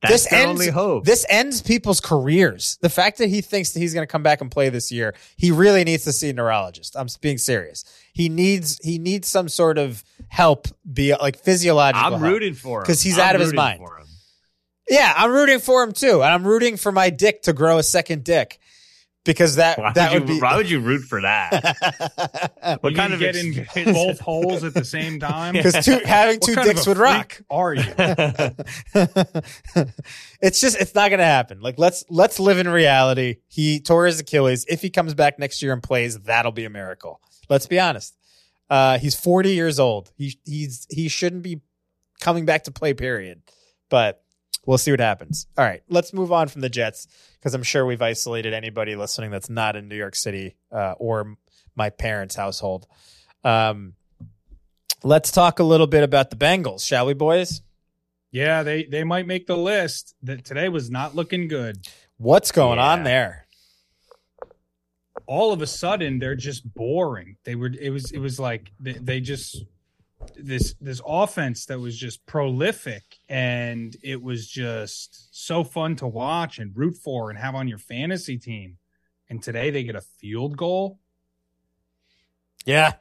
That's This ends- only hope. This ends people's careers. The fact that he thinks that he's going to come back and play this year, he really needs to see a neurologist. I'm being serious. He needs he needs some sort of help, be like physiological. I'm rooting for him because he's I'm out of his mind. Yeah, I'm rooting for him too, and I'm rooting for my dick to grow a second dick because that Why, that would would you, be. why would you root for that? What You kind of get ex- in both holes at the same time? Because two, having What two kind of dicks a would rock. freak Are you? it's just it's not gonna happen. Like let's let's live in reality. He tore his Achilles. If he comes back next year and plays, that'll be a miracle. Let's be honest. Uh, he's 40 years old. He he's he shouldn't be coming back to play. Period. But we'll see what happens. All right, let's move on from the Jets because I'm sure we've isolated anybody listening that's not in New York City uh, or my parents' household. Um, let's talk a little bit about the Bengals, shall we, boys? yeah, they they might make the list. That today was not looking good. What's going on there? All of a sudden, they're just boring. They were. It was. It was like they, they just this this offense that was just prolific and it was just so fun to watch and root for and have on your fantasy team. And today they get a field goal. Yeah.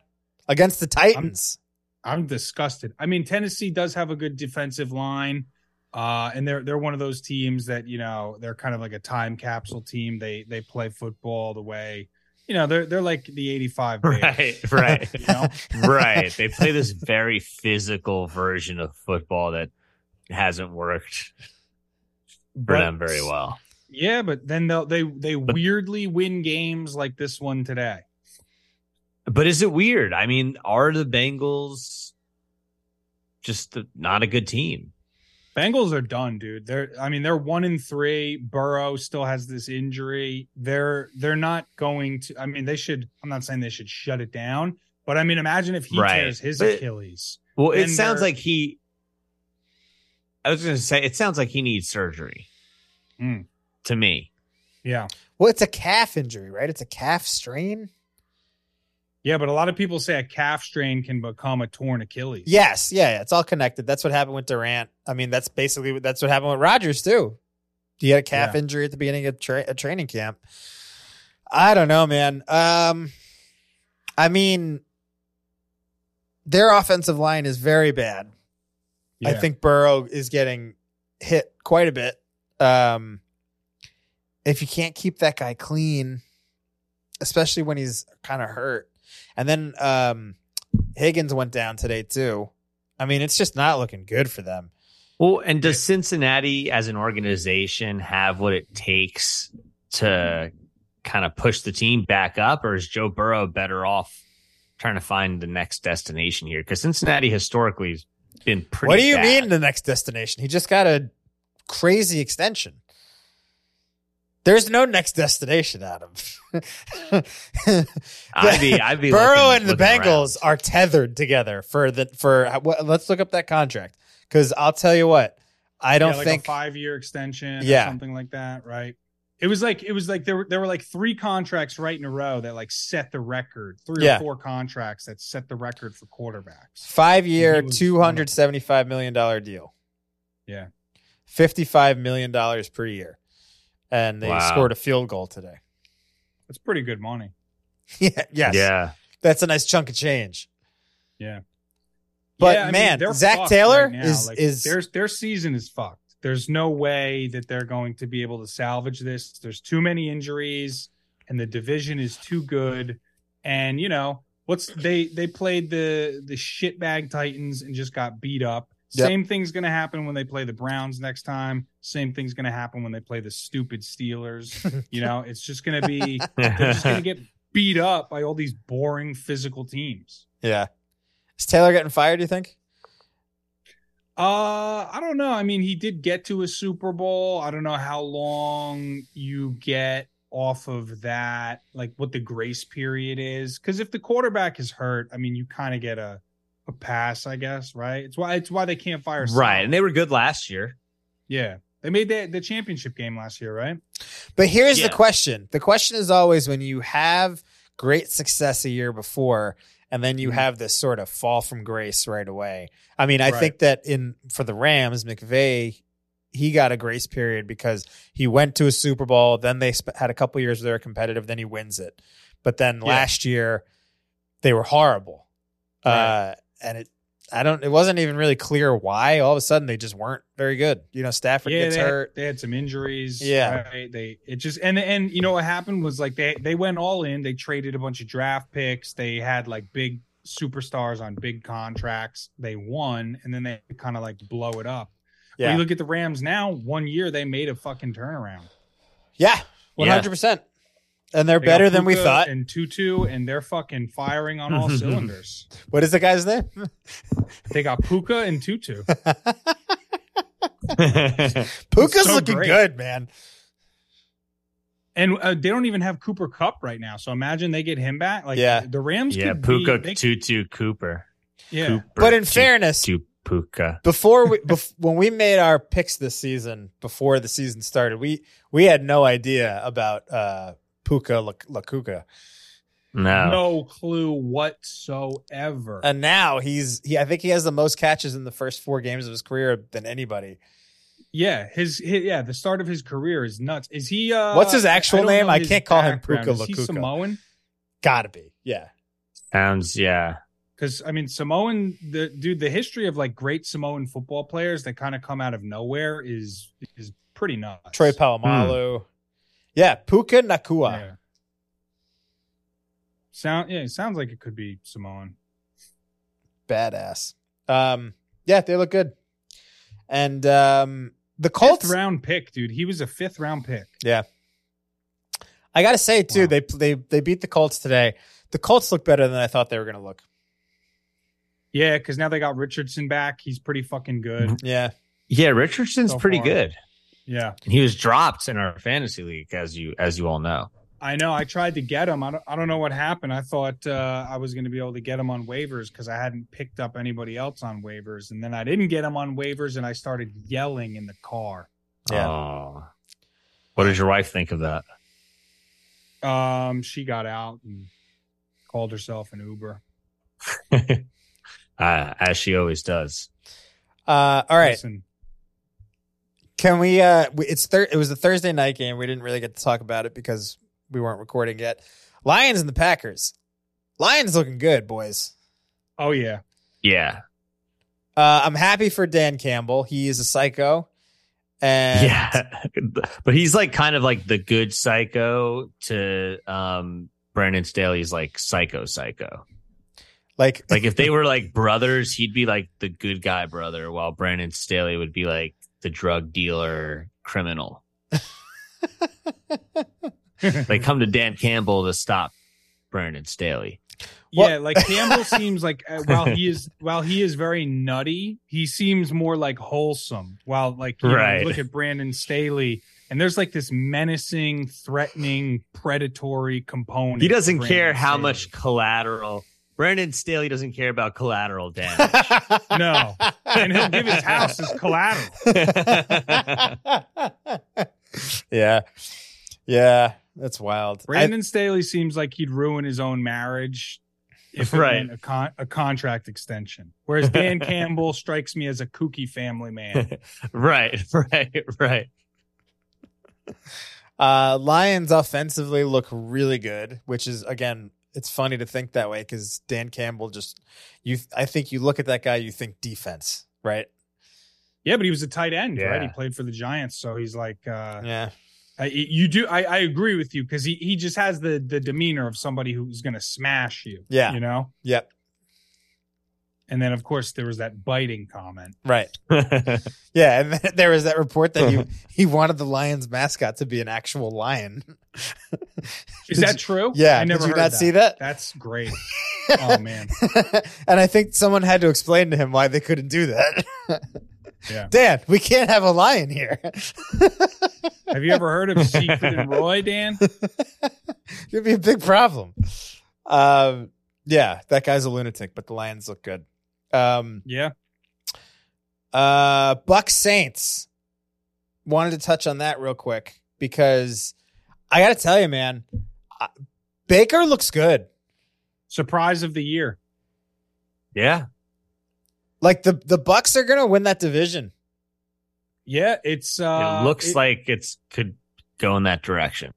Against the Titans. I'm disgusted. I mean, Tennessee does have a good defensive line, uh, and they're they're one of those teams that you know they're kind of like a time capsule team. They they play football the way you know they're they're like the '85 Bears. right, right, You know? right. They play this very physical version of football that hasn't worked for But- them very well. Yeah, but then they'll they they weirdly win games like this one today. But is it weird? I mean, are the Bengals just not a good team? Bengals are done, dude. They're I mean they're one in three. Burrow still has this injury. They're they're not going to. I mean they should. I'm not saying they should shut it down, but I mean imagine if he Right. tears his But- Achilles. Well, it sounds like he. I was going to say it sounds like he needs surgery. Hmm. To me, Yeah, Well, it's a calf injury, right? It's a calf strain. Yeah, but a lot of people say a calf strain can become a torn Achilles. Yes, yeah, yeah, it's all connected. That's what happened with Durant. I mean, that's basically that's what happened with Rodgers too. He had a calf Yeah. injury at the beginning of tra- a training camp. I don't know, man. Um, I mean, their offensive line is very bad. I think Burrow is getting hit quite a bit. Um, if you can't keep that guy clean, especially when he's kind of hurt, and then um, Higgins went down today too. I mean, it's just not looking good for them. well, and does Cincinnati as an organization have what it takes to kind of push the team back up, or is Joe Burrow better off trying to find the next destination here? Because Cincinnati historically has been pretty. What do you bad. mean the next destination? He just got a crazy extension. There's no next destination, Adam. I'd be, I'd be Burrow looking- and the Bengals around. are tethered together for the for. Uh, what- Let's look up that contract because I'll tell you what. I don't yeah, like think a five year extension Yeah. or something like that, right? It was like it was like there were there were like three contracts right in a row that like set the record. Three Yeah. or four contracts that set the record for quarterbacks. five year, two hundred seventy five million dollar deal. Yeah. fifty five million dollars per year, and they Wow. scored a field goal today. That's pretty good money. yeah, yes, Yeah, that's a nice chunk of change. Yeah. But Yeah, I mean, man, Zac Taylor right is Like, is their their season is fucked. There's no way that they're going to be able to salvage this. There's too many injuries, and the division is too good. And you know what's they they played the the shitbag Titans and just got beat up. Yep. Same thing's going to happen when they play the Browns next time. Same thing's going to happen when they play the stupid Steelers. you know, it's just going to be they're just going to get beat up by all these boring physical teams. yeah. Is Taylor getting fired? Do you think? Uh, I don't know. I mean, he did get to a Super Bowl. I don't know how long you get off of that, like what the grace period is. Because if the quarterback is hurt, I mean, you kind of get a a pass, I guess. Right? It's why it's why they can't fire. Sal. right. And they were good last year. Yeah, they made the the championship game last year, right? But here's Yeah. the question. The question is always when you have great success a year before and then you Mhm. have this sort of fall from grace right away. I mean, I Right. think that in for the Rams, McVay he got a grace period because he went to a Super Bowl, then they sp- had a couple years where they were competitive, then he wins it. But then Yeah. last year they were horrible. Uh and it I don't it wasn't even really clear why all of a sudden they just weren't very good. You know, Stafford yeah, gets they had, hurt. they had some injuries. Yeah. right? they it just and and you know what happened was like they they went all in. They traded a bunch of draft picks. They had like big superstars on big contracts. They won, and then they kind of like blow it up. When Yeah. you look at the Rams now. One year they made a fucking turnaround. Yeah. hundred percent. And they're They better than we thought. And Tutu, and they're fucking firing on all cylinders. What is the guy's name? They got Puka and Tutu. Puka's so looking great. good, man. And uh, they don't even have Cooper Kupp right now. So imagine they get him back. Like Yeah. the Rams. yeah, could be- Puka they- Tutu Cooper. yeah. Cooper, But in Tu- fairness, Tu- Puka. before we bef- when we made our picks this season, before the season started, we we had no idea about uh, Puka La- Lakuka, No. no clue whatsoever. and now he's he. I think he has the most catches in the first four games of his career than anybody. yeah, his, his yeah, the start of his career is nuts. Is he? uh What's his actual don't name? know I can't call him background. Puka Is he Lakuka. Samoan? Gotta be, yeah. Sounds, yeah. Because I mean, Samoan, the dude, the history of like great Samoan football players that kind of come out of nowhere is is pretty nuts. Troy Polamalu, yeah. Puka Nacua. Yeah. Sound yeah, it sounds like it could be Samoan. badass. Um, yeah, they look good. And um, the Colts, Fifth round pick, dude. He was a fifth round pick. Yeah. I gotta say too, Wow. they they they beat the Colts today. The Colts look better than I thought they were gonna look. Yeah, because now they got Richardson back. He's pretty fucking good. Yeah, Yeah, Richardson's So pretty far. good. Yeah. He was dropped in our fantasy league, as you as you all know. I know. I tried to get him. I don't, I don't know what happened. I thought uh, I was going to be able to get him on waivers because I hadn't picked up anybody else on waivers. And then I didn't get him on waivers and I started yelling in the car. Yeah. Oh. What did your wife think of that? Um, she got out and called herself an Uber. uh, as she always does. Uh, all right. Listen, Can we? Uh, it's thir- It was a Thursday night game. We didn't really get to talk about it because we weren't recording yet. Lions and the Packers. Lions looking good, boys. oh, yeah. Yeah. Uh, I'm happy for Dan Campbell. He is a psycho, and yeah. but he's like kind of like the good psycho to um Brandon Staley's like psycho psycho. like Like if they were like brothers, he'd be like the good guy brother, while Brandon Staley would be like the drug dealer criminal. they come to Dan Campbell to stop Brandon Staley. Yeah, like Campbell seems like uh, while he is while he is very nutty, he seems more like wholesome. While like you know, Right. look at Brandon Staley, and there's like this menacing, threatening, predatory component. He doesn't Brandon care how Staley. much collateral. Brandon Staley doesn't care about collateral damage. No, and he'll give his house as collateral. yeah. Yeah. That's wild. I- Brandon Staley seems like he'd ruin his own marriage if it Right. meant a, con- a contract extension. Whereas Dan Campbell strikes me as a kooky family man. right, right, right. Uh, Lions offensively look really good, which is again, it's funny to think that way because Dan Campbell just you. I think you look at that guy, you think defense, right? Yeah, but he was a tight end, right? He played for the Giants, so he's like, uh, Yeah, I, you do. I, I agree with you because he he just has the the demeanor of somebody who's going to smash you. Yeah. you know. yep, And then of course there was that biting comment. right. Yeah, and then there was that report that he he wanted the Lions mascot to be an actual lion. Is Did that you- true? Yeah, I never did you heard not see that? That's great. oh man, and I think someone had to explain to him why they couldn't do that. Yeah. Dan, we can't have a lion here. have you ever heard of Siegfried and Roy, Dan? It'd be a big problem. Um, yeah, that guy's a lunatic, but the Lions look good. Um, Yeah. uh, Buck Saints. Wanted to touch on that real quick because I got to tell you, man, uh, Baker looks good. Surprise of the year. yeah. Like the the Bucs are gonna win that division. Yeah, it's uh it looks it- like it's could go in that direction.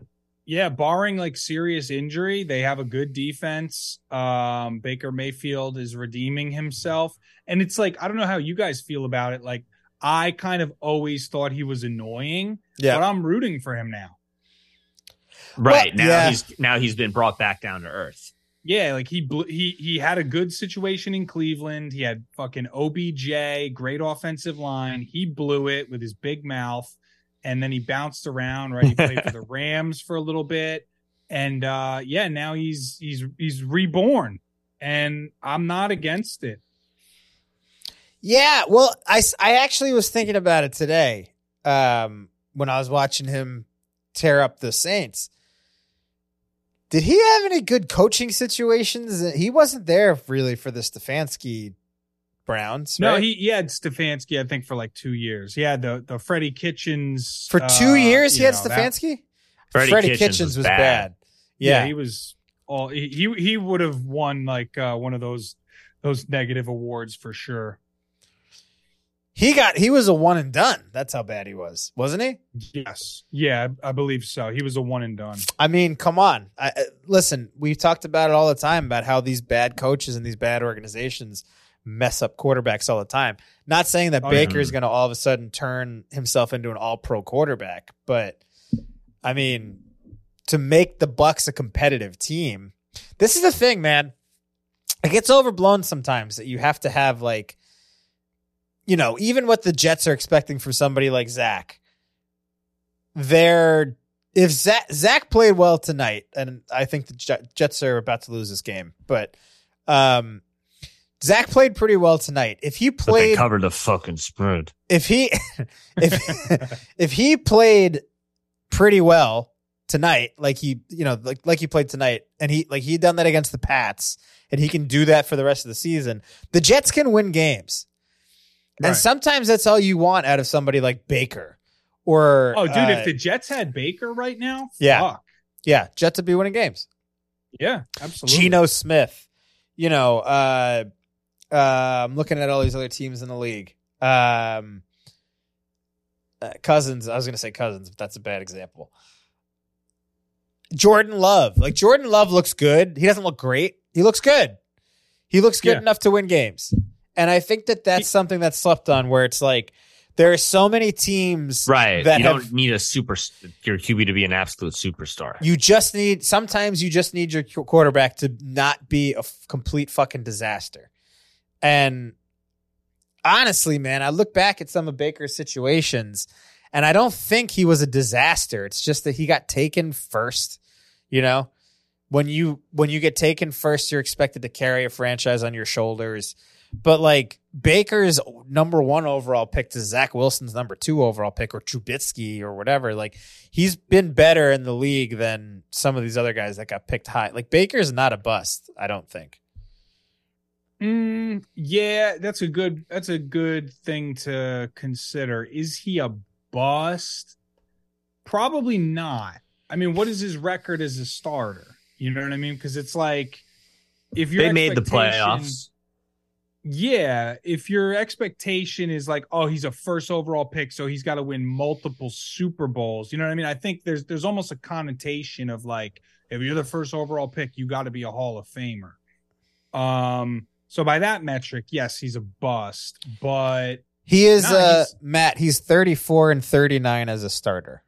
Yeah, barring like serious injury, they have a good defense. Um Baker Mayfield is redeeming himself. And it's like I don't know how you guys feel about it. Like I kind of always thought he was annoying, Yeah, but I'm rooting for him now. Right. Well, now yeah. he's now he's been brought back down to earth. Yeah, like he bl- he he had a good situation in Cleveland. He had fucking OBJ, great offensive line. He blew it with his big mouth, and then he bounced around. Right, he played for the Rams for a little bit, and uh yeah, now he's he's he's reborn, and I'm not against it. Yeah, well, I I actually was thinking about it today um, when I was watching him tear up the Saints. Did he have any good coaching situations? He wasn't there really for the Stefanski Browns. No, right? he he had Stefanski, I think, for like two years. He had the the Freddie Kitchens for two uh, years he had know, that- Stefanski. Freddie Freddie Kitchens Kitchens, was was bad. bad. yeah, Yeah, he was all he he, he would have won like uh, one of those those negative awards for sure. he got he was a one and done. That's how bad he was, wasn't he? Yes, yeah, I, I believe so. He was a one and done. I mean, come on. I, I- listen, we've talked about it all the time about how these bad coaches and these bad organizations mess up quarterbacks all the time. Not saying that Oh, Baker yeah. is going to all of a sudden turn himself into an all-pro quarterback, but I mean, to make the Bucs a competitive team, this is the thing, man. It gets overblown sometimes that you have to have like, you know, even what the Jets are expecting from somebody like Zach. They're if Zach, Zach played well tonight, and I think the Jets are about to lose this game, but um, Zach played pretty well tonight. If he But they played, covered the fucking spread. if he, if if he played pretty well tonight, like he, you know, like like he played tonight, and he like he done that against the Pats, and he can do that for the rest of the season. The Jets can win games, and sometimes that's all you want out of somebody like Baker. Or Oh, dude, uh, if the Jets had Baker right now, Yeah. fuck. yeah, Jets would be winning games. yeah, absolutely. Geno Smith. You know, uh, I'm looking at all these other teams in the league. Um, uh, Cousins. I was going to say Cousins, but that's a bad example. Jordan Love. Like Jordan Love looks good. He doesn't look great. He looks good. He looks good Yeah. enough to win games. And I think that that's something that's slept on where it's like there are so many teams Right. that you have don't need a super your QB to be an absolute superstar. You just need sometimes you just need your quarterback to not be a f- complete fucking disaster. And honestly, man, I look back at some of Baker's situations and I don't think he was a disaster. It's just that he got taken first, you know, when you when you get taken first, you're expected to carry a franchise on your shoulders. But like Baker's number one overall pick to Zach Wilson's number two overall pick or Trubisky or whatever, like he's been better in the league than some of these other guys that got picked high. Like Baker's not a bust, I don't think. Mm, yeah, that's a good that's a good thing to consider. Is he a bust? Probably not. I mean, what is his record as a starter? You know what I mean? Because it's like if you they made the playoffs. Yeah, if your expectation is like, oh, he's a first overall pick, so he's got to win multiple Super Bowls. You know what I mean? I think there's there's almost a connotation of like, if you're the first overall pick, you got to be a Hall of Famer. Um, so by that metric, yes, he's a bust, but He is No, uh he's- Matt, he's 34 and 39 as a starter.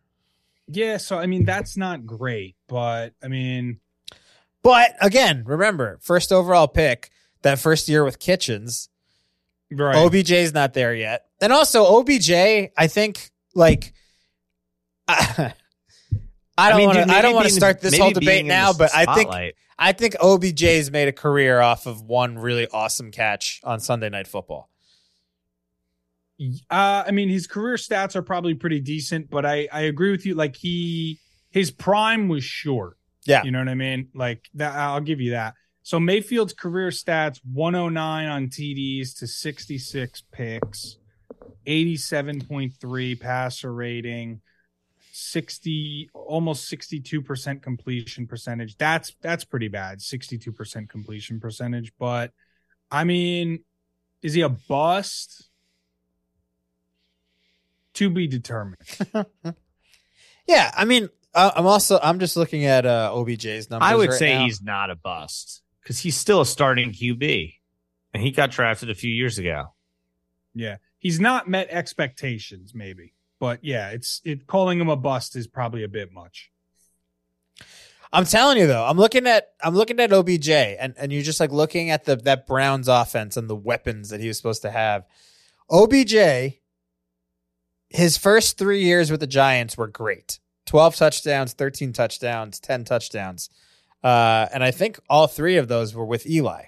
yeah, so I mean that's not great, but I mean, But again, remember, first overall pick, that first year with Kitchens, right? OBJ's not there yet. And also OBJ, I think like I, I don't mean, want to I maybe don't want to start this whole debate now, the but I think spotlight. I think OBJ's made a career off of one really awesome catch on Sunday Night Football. Uh, I mean, his career stats are probably pretty decent, but I I agree with you. Like he his prime was short. Yeah. you know what I mean. Like that, I'll give you that. So Mayfield's career stats: 109 on TDs to 66 picks, 87.3 passer rating, 60 almost 62% completion percentage. That's that's pretty bad. 62% completion percentage, but I mean, is he a bust? To be determined. Yeah, I mean, uh, I'm also I'm just looking at uh, OBJ's numbers. I would right say now. he's not a bust because he's still a starting QB, and he got drafted a few years ago. Yeah. He's not met expectations, maybe. But yeah, it's it calling him a bust is probably a bit much. I'm telling you though, I'm looking at I'm looking at OBJ and and you're just like looking at the that Browns offense and the weapons that he was supposed to have. OBJ his first 3 years with the Giants were great. 12 touchdowns, 13 touchdowns, 10 touchdowns. Uh and I think all 3 of those were with Eli.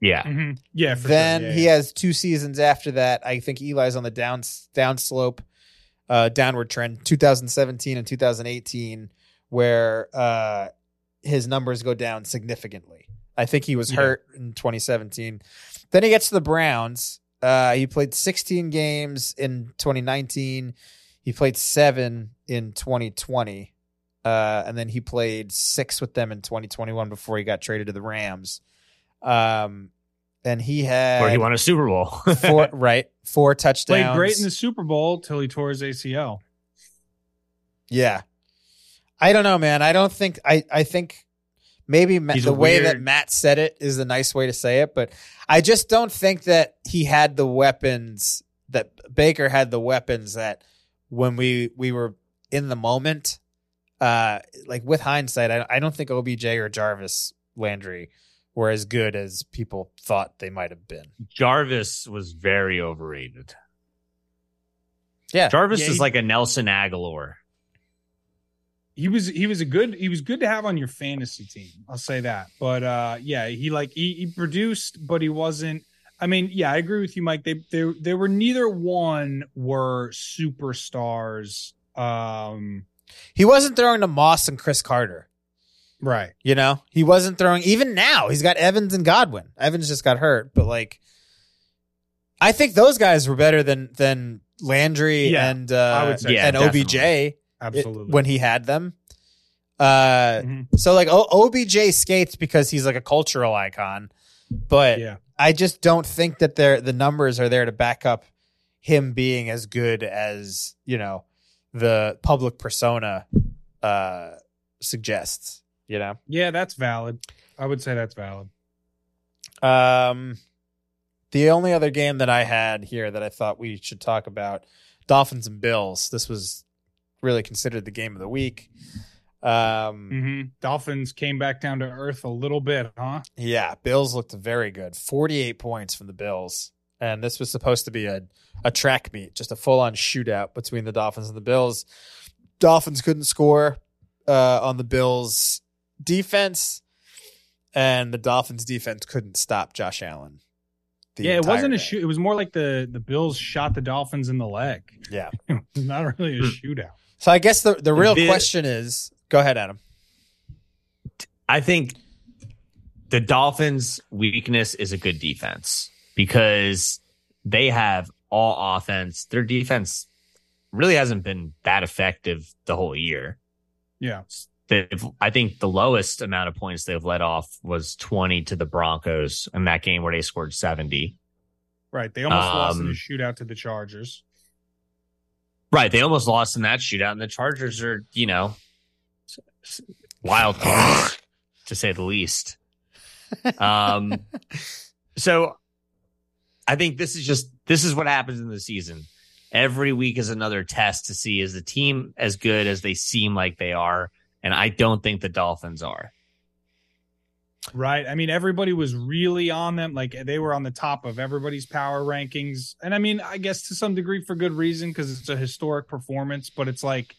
Yeah, Yeah, for then sure. Yeah, he yeah. has two seasons after that. I think Eli's on the down down slope, uh, downward trend. 2017 and 2018, where uh, his numbers go down significantly. I think he was Yeah. hurt in 2017. Then he gets to the Browns. Uh, he played 16 games in 2019. He played seven in 2020. Uh, and then he played six with them in 2021 before he got traded to the Rams. Um, and he had where he won a Super Bowl. four right four touchdowns. played great in the Super Bowl till he tore his ACL. yeah, I don't know, man. I don't think I. I think maybe Ma- He's the a way that Matt said it is a nice way to say it, but I just don't think that he had the weapons that Baker had the weapons that when we we were in the moment. Uh, like with hindsight, I, I don't think OBJ or Jarvis Landry were as good as people thought they might have been. Jarvis was very overrated. Yeah, Jarvis Yeah, is he- like a Nelson Agholor. He was he was a good he was good to have on your fantasy team. I'll say that. But uh yeah, he like he, he produced, but he wasn't. I mean, yeah, I agree with you, Mike. They they they were neither one were superstars. Um he wasn't throwing to Moss and Cris Carter. Right. You know, he wasn't throwing even now. He's got Evans and Godwin. Evans just got hurt, but like, I think those guys were better than than Landry Yeah, and uh, and OBJ it- Absolutely. when he had them. Uh, Mhm. so like o- OBJ skates because he's like a cultural icon, but yeah. I just don't think that they're the numbers are there to back up him being as good as you know the public persona uh suggests. You know. Yeah, that's valid. I would say that's valid. Um, the only other game that I had here that I thought we should talk about Dolphins and Bills. This was really considered the game of the week. Um, hmm Dolphins came back down to earth a little bit, huh? yeah, Bills looked very good. 48 points from the Bills. And this was supposed to be a, a track meet, just a full on shootout between the Dolphins and the Bills. Dolphins couldn't score uh, on the Bills defense and the Dolphins defense couldn't stop Josh Allen. yeah, it wasn't a shoot. It was more like the the Bills shot the Dolphins in the leg. Yeah. It's not really a Hmm. shootout. So I guess the, the real The- question is go ahead, Adam. I think the Dolphins' weakness is a good defense because they have all offense. Their defense really hasn't been that effective the whole year. Yeah. They've, I think the lowest amount of points they've let off was 20 to the Broncos in that game where they scored 70. Right. They almost lost in a Um, shootout to the Chargers. Right. They almost lost in that shootout, and the Chargers are, you know, wild cards, to say the least. Um, so I think this is just this is what happens in the season. Every week is another test to see is the team as good as they seem like they are, and I don't think the Dolphins are. Right. I mean, everybody was really on them. Like they were on the top of everybody's power rankings. And I mean, I guess to some degree for good reason because it's a historic performance, but it's like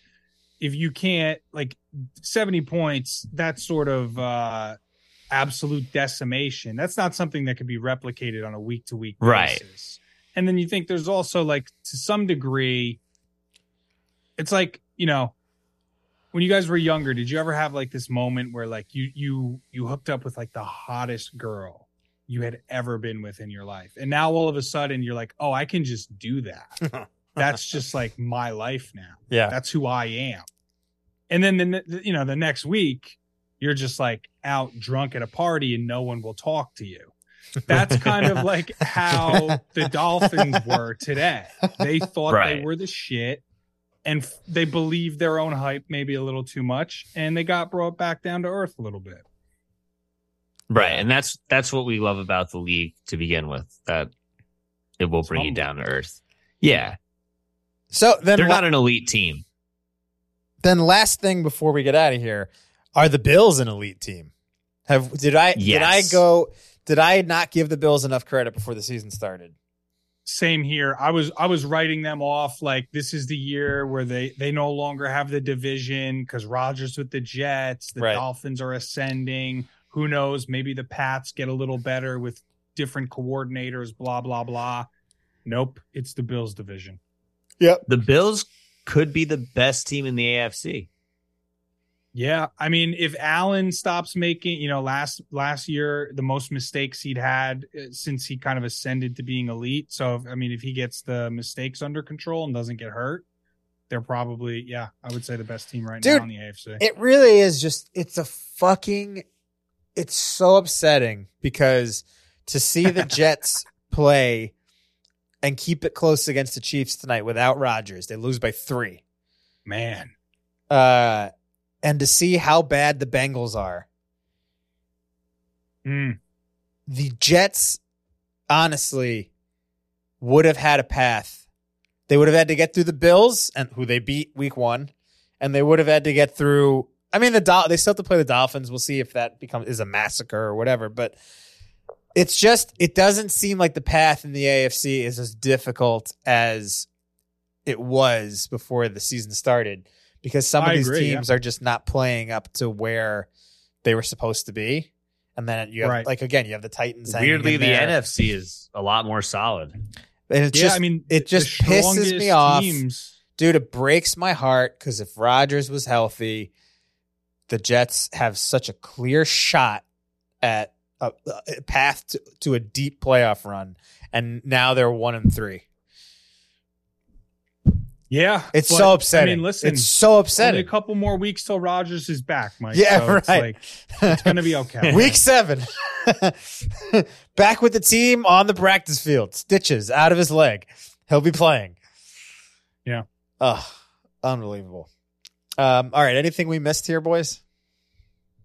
if you can't like 70 points, that's sort of uh absolute decimation. That's not something that can be replicated on a week to week Right. basis. And then you think there's also like to some degree it's like, you know, when you guys were younger, did you ever have like this moment where like you you you hooked up with like the hottest girl you had ever been with in your life, and now all of a sudden you're like, oh, I can just do that. That's just like my life now. Yeah. That's who I am. And then the you know the next week you're just like out drunk at a party and no one will talk to you. That's kind of like how the Dolphins were today. They thought they were the shit and f- they believed their own hype maybe a little too much and they got brought back down to earth a little bit. Right. And that's that's what we love about the league to begin with. That it will bring you down to earth. Yeah. So then, They're la- not an elite team. then last thing before we get out of here, are the Bills an elite team? Have did I did I go? Did I not give the Bills enough credit before the season started? Same here. I was I was writing them off like this is the year where they they no longer have the division because Rodgers with the Jets, the Right. Dolphins are ascending. Who knows? Maybe the Pats get a little better with different coordinators. Blah blah blah. Nope, it's the Bills division. Yep. The Bills could be the best team in the AFC. Yeah, I mean, if Allen stops making, you know, last last year the most mistakes he'd had uh, since he kind of ascended to being elite. So, if, I mean, if he gets the mistakes under control and doesn't get hurt, they're probably, yeah, I would say the best team right Dude, now in the AFC. It really is just it's a fucking it's so upsetting because to see the Jets play and keep it close against the Chiefs tonight without Rodgers, they lose by 3. Man, Uh and to see how bad the Bengals are. Mm, The Jets honestly would have had a path. They would have had to get through the Bills and who they beat week 1 and they would have had to get through I mean the Dol- they still have to play the Dolphins. We'll see if that becomes is a massacre or whatever, but it's just it doesn't seem like the path in the AFC is as difficult as it was before the season started because some of these agree, teams are just not playing up to where they were supposed to be. And then you have Right. like again, you have the Titans. hanging Weirdly, the there. NFC is a lot more solid. And it's yeah, just, I mean, it just pisses me off. Teams, dude, it breaks my heart because if Rodgers was healthy, the Jets have such a clear shot at a, a path to, to a deep playoff run, and now they're one and three. Yeah, It's but, so upsetting. I mean, listen, it's so only a couple more weeks till Rodgers is back, Mike. Yeah, so it's right. like, it's gonna be okay. Week seven, back with the team on the practice field. Stitches out of his leg. He'll be playing. Yeah. Oh, unbelievable. Um, all right. Anything we missed here, boys?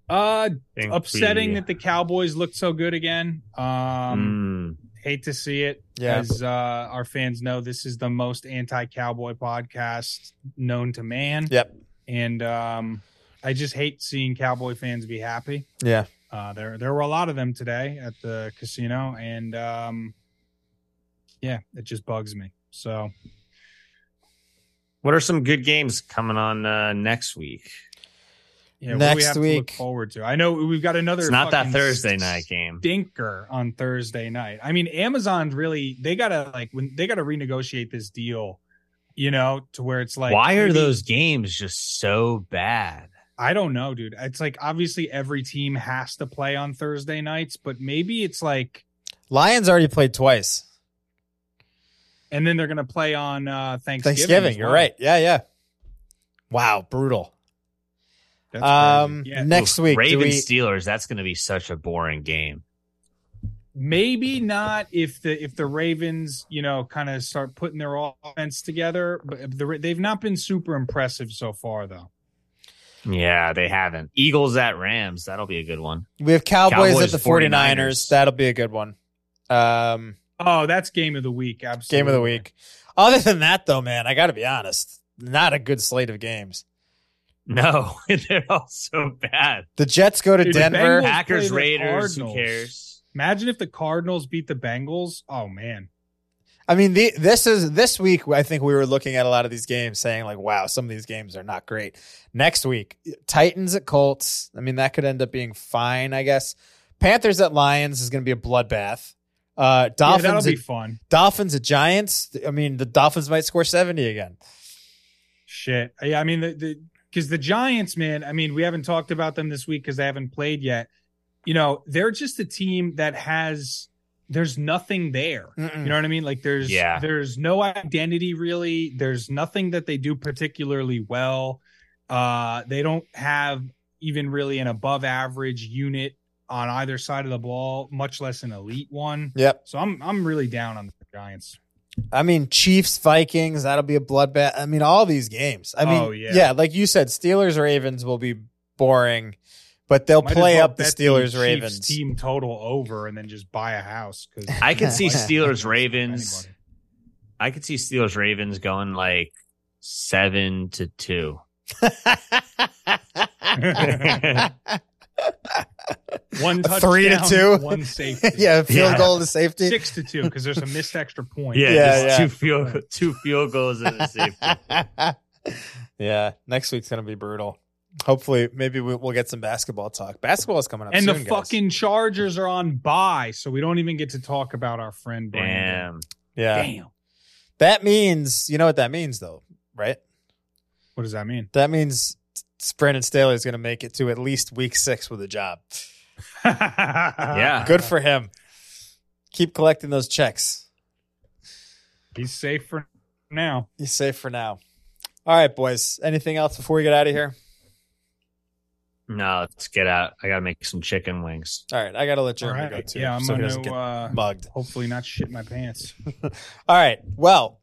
Uh, upsetting we- that the Cowboys looked so good again. Um, Mm. Hate to see it. Yeah. As uh, our fans know, this is the most anti-cowboy podcast known to man. Yep. And um, I just hate seeing Cowboy fans be happy. Yeah. Uh, there, there were a lot of them today at the casino, and um, yeah, it just bugs me. So What are some good games coming on uh, next week? Yeah, what we Next have to week. look forward to. I know we've got another. It's not that fucking Thursday night game. Stinker on Thursday night. I mean, Amazon really they gotta like when they gotta renegotiate this deal, you know, to where it's like Why are maybe- those games just so bad? I don't know, dude. It's like obviously every team has to play on Thursday nights, but maybe it's like, Lions already played twice. and then they're gonna play on uh Thanksgiving. Thanksgiving. as You're right. Yeah, yeah. Wow, brutal. That's Um. Yeah, next week, do Ravens we, Steelers. That's going to be such a boring game. maybe not if the if the Ravens, you know, kind of start putting their offense together, but the, they've not been super impressive so far, though. Yeah, they haven't. Eagles at Rams. That'll be a good one. we have Cowboys, Cowboys, at the 49ers. 49ers. That'll be a good one. Um, Oh, that's game of the week. Absolutely, game of the week. Other than that, though, man, I got to be honest. Not a good slate of games. No, they're all so bad. The Jets go to Dude, the Denver. Packers, play the Raiders. Who cares? Imagine if the Cardinals beat the Bengals. Oh man, I mean, the, this is this week. I think we were looking at a lot of these games, saying like, "Wow, some of these games are not great." Next week, Titans at Colts. I mean, that could end up being fine, I guess. Panthers at Lions is going to be a bloodbath. Uh, yeah, Dolphins, that'll at, be fun. Dolphins at Giants. I mean, the Dolphins might score seventy again. Shit. Yeah, I mean the the because the Giants, man. I mean, we haven't talked about them this week because they haven't played yet. You know, they're just a team that has. There's nothing there. Mm-mm. You know what I mean? Like there's Yeah. there's no identity really. There's nothing that they do particularly well. Uh they don't have even really an above average unit on either side of the ball, much less an elite one. Yep. So I'm I'm really down on the Giants. I mean, Chiefs, Vikings, that'll be a bloodbath. I mean, all these games. I mean, Oh, yeah. like you said, Steelers, Ravens will be boring, but they'll Might play well up the Steelers, Ravens. team total over and then just buy a house because I could see Steelers Ravens. I could see Steelers Ravens going like seven to two. One touchdown, Three to two? one safety. yeah, field Yeah. goal to safety. six to two because there's a missed extra point. Yeah, Yeah, yeah. two field two field goals and a safety. yeah, next week's gonna be brutal. Hopefully, maybe we- we'll get some basketball talk. Basketball is coming up, and soon, the guys. fucking Chargers are on bye, so we don't even get to talk about our friend Brandon. Damn. yeah. Damn. That means you know what that means, though, right? What does that mean? That means Brandon Staley is going to make it to at least week six with a job. Yeah. Good for him. Keep collecting those checks. He's safe for now. He's safe for now. All right, boys. Anything else before we get out of here? No, let's get out. I gotta make some chicken wings. All right, I got to let All Jeremy right. go too. Yeah, I'm so gonna doesn't get uh, mugged. hopefully not shit my pants. All right. Well,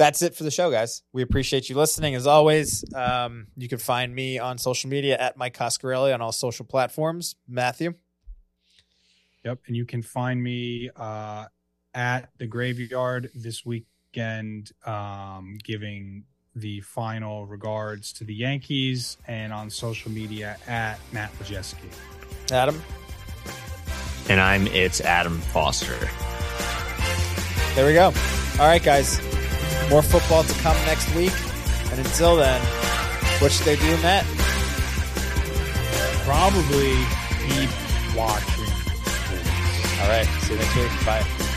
that's it for the show, guys. We appreciate you listening as always. Um, you can find me on social media at Mike Coscarelli on all social platforms. Matthew. Yep. And you can find me uh, at the graveyard this weekend, um, giving the final regards to the Yankees and on social media at Matt Majeski. Adam. And I'm it's Adam Foster. There we go. All right, guys. More football to come next week. And until then, what should they do, Matt? Probably keep watching. All right. See you next week. Bye.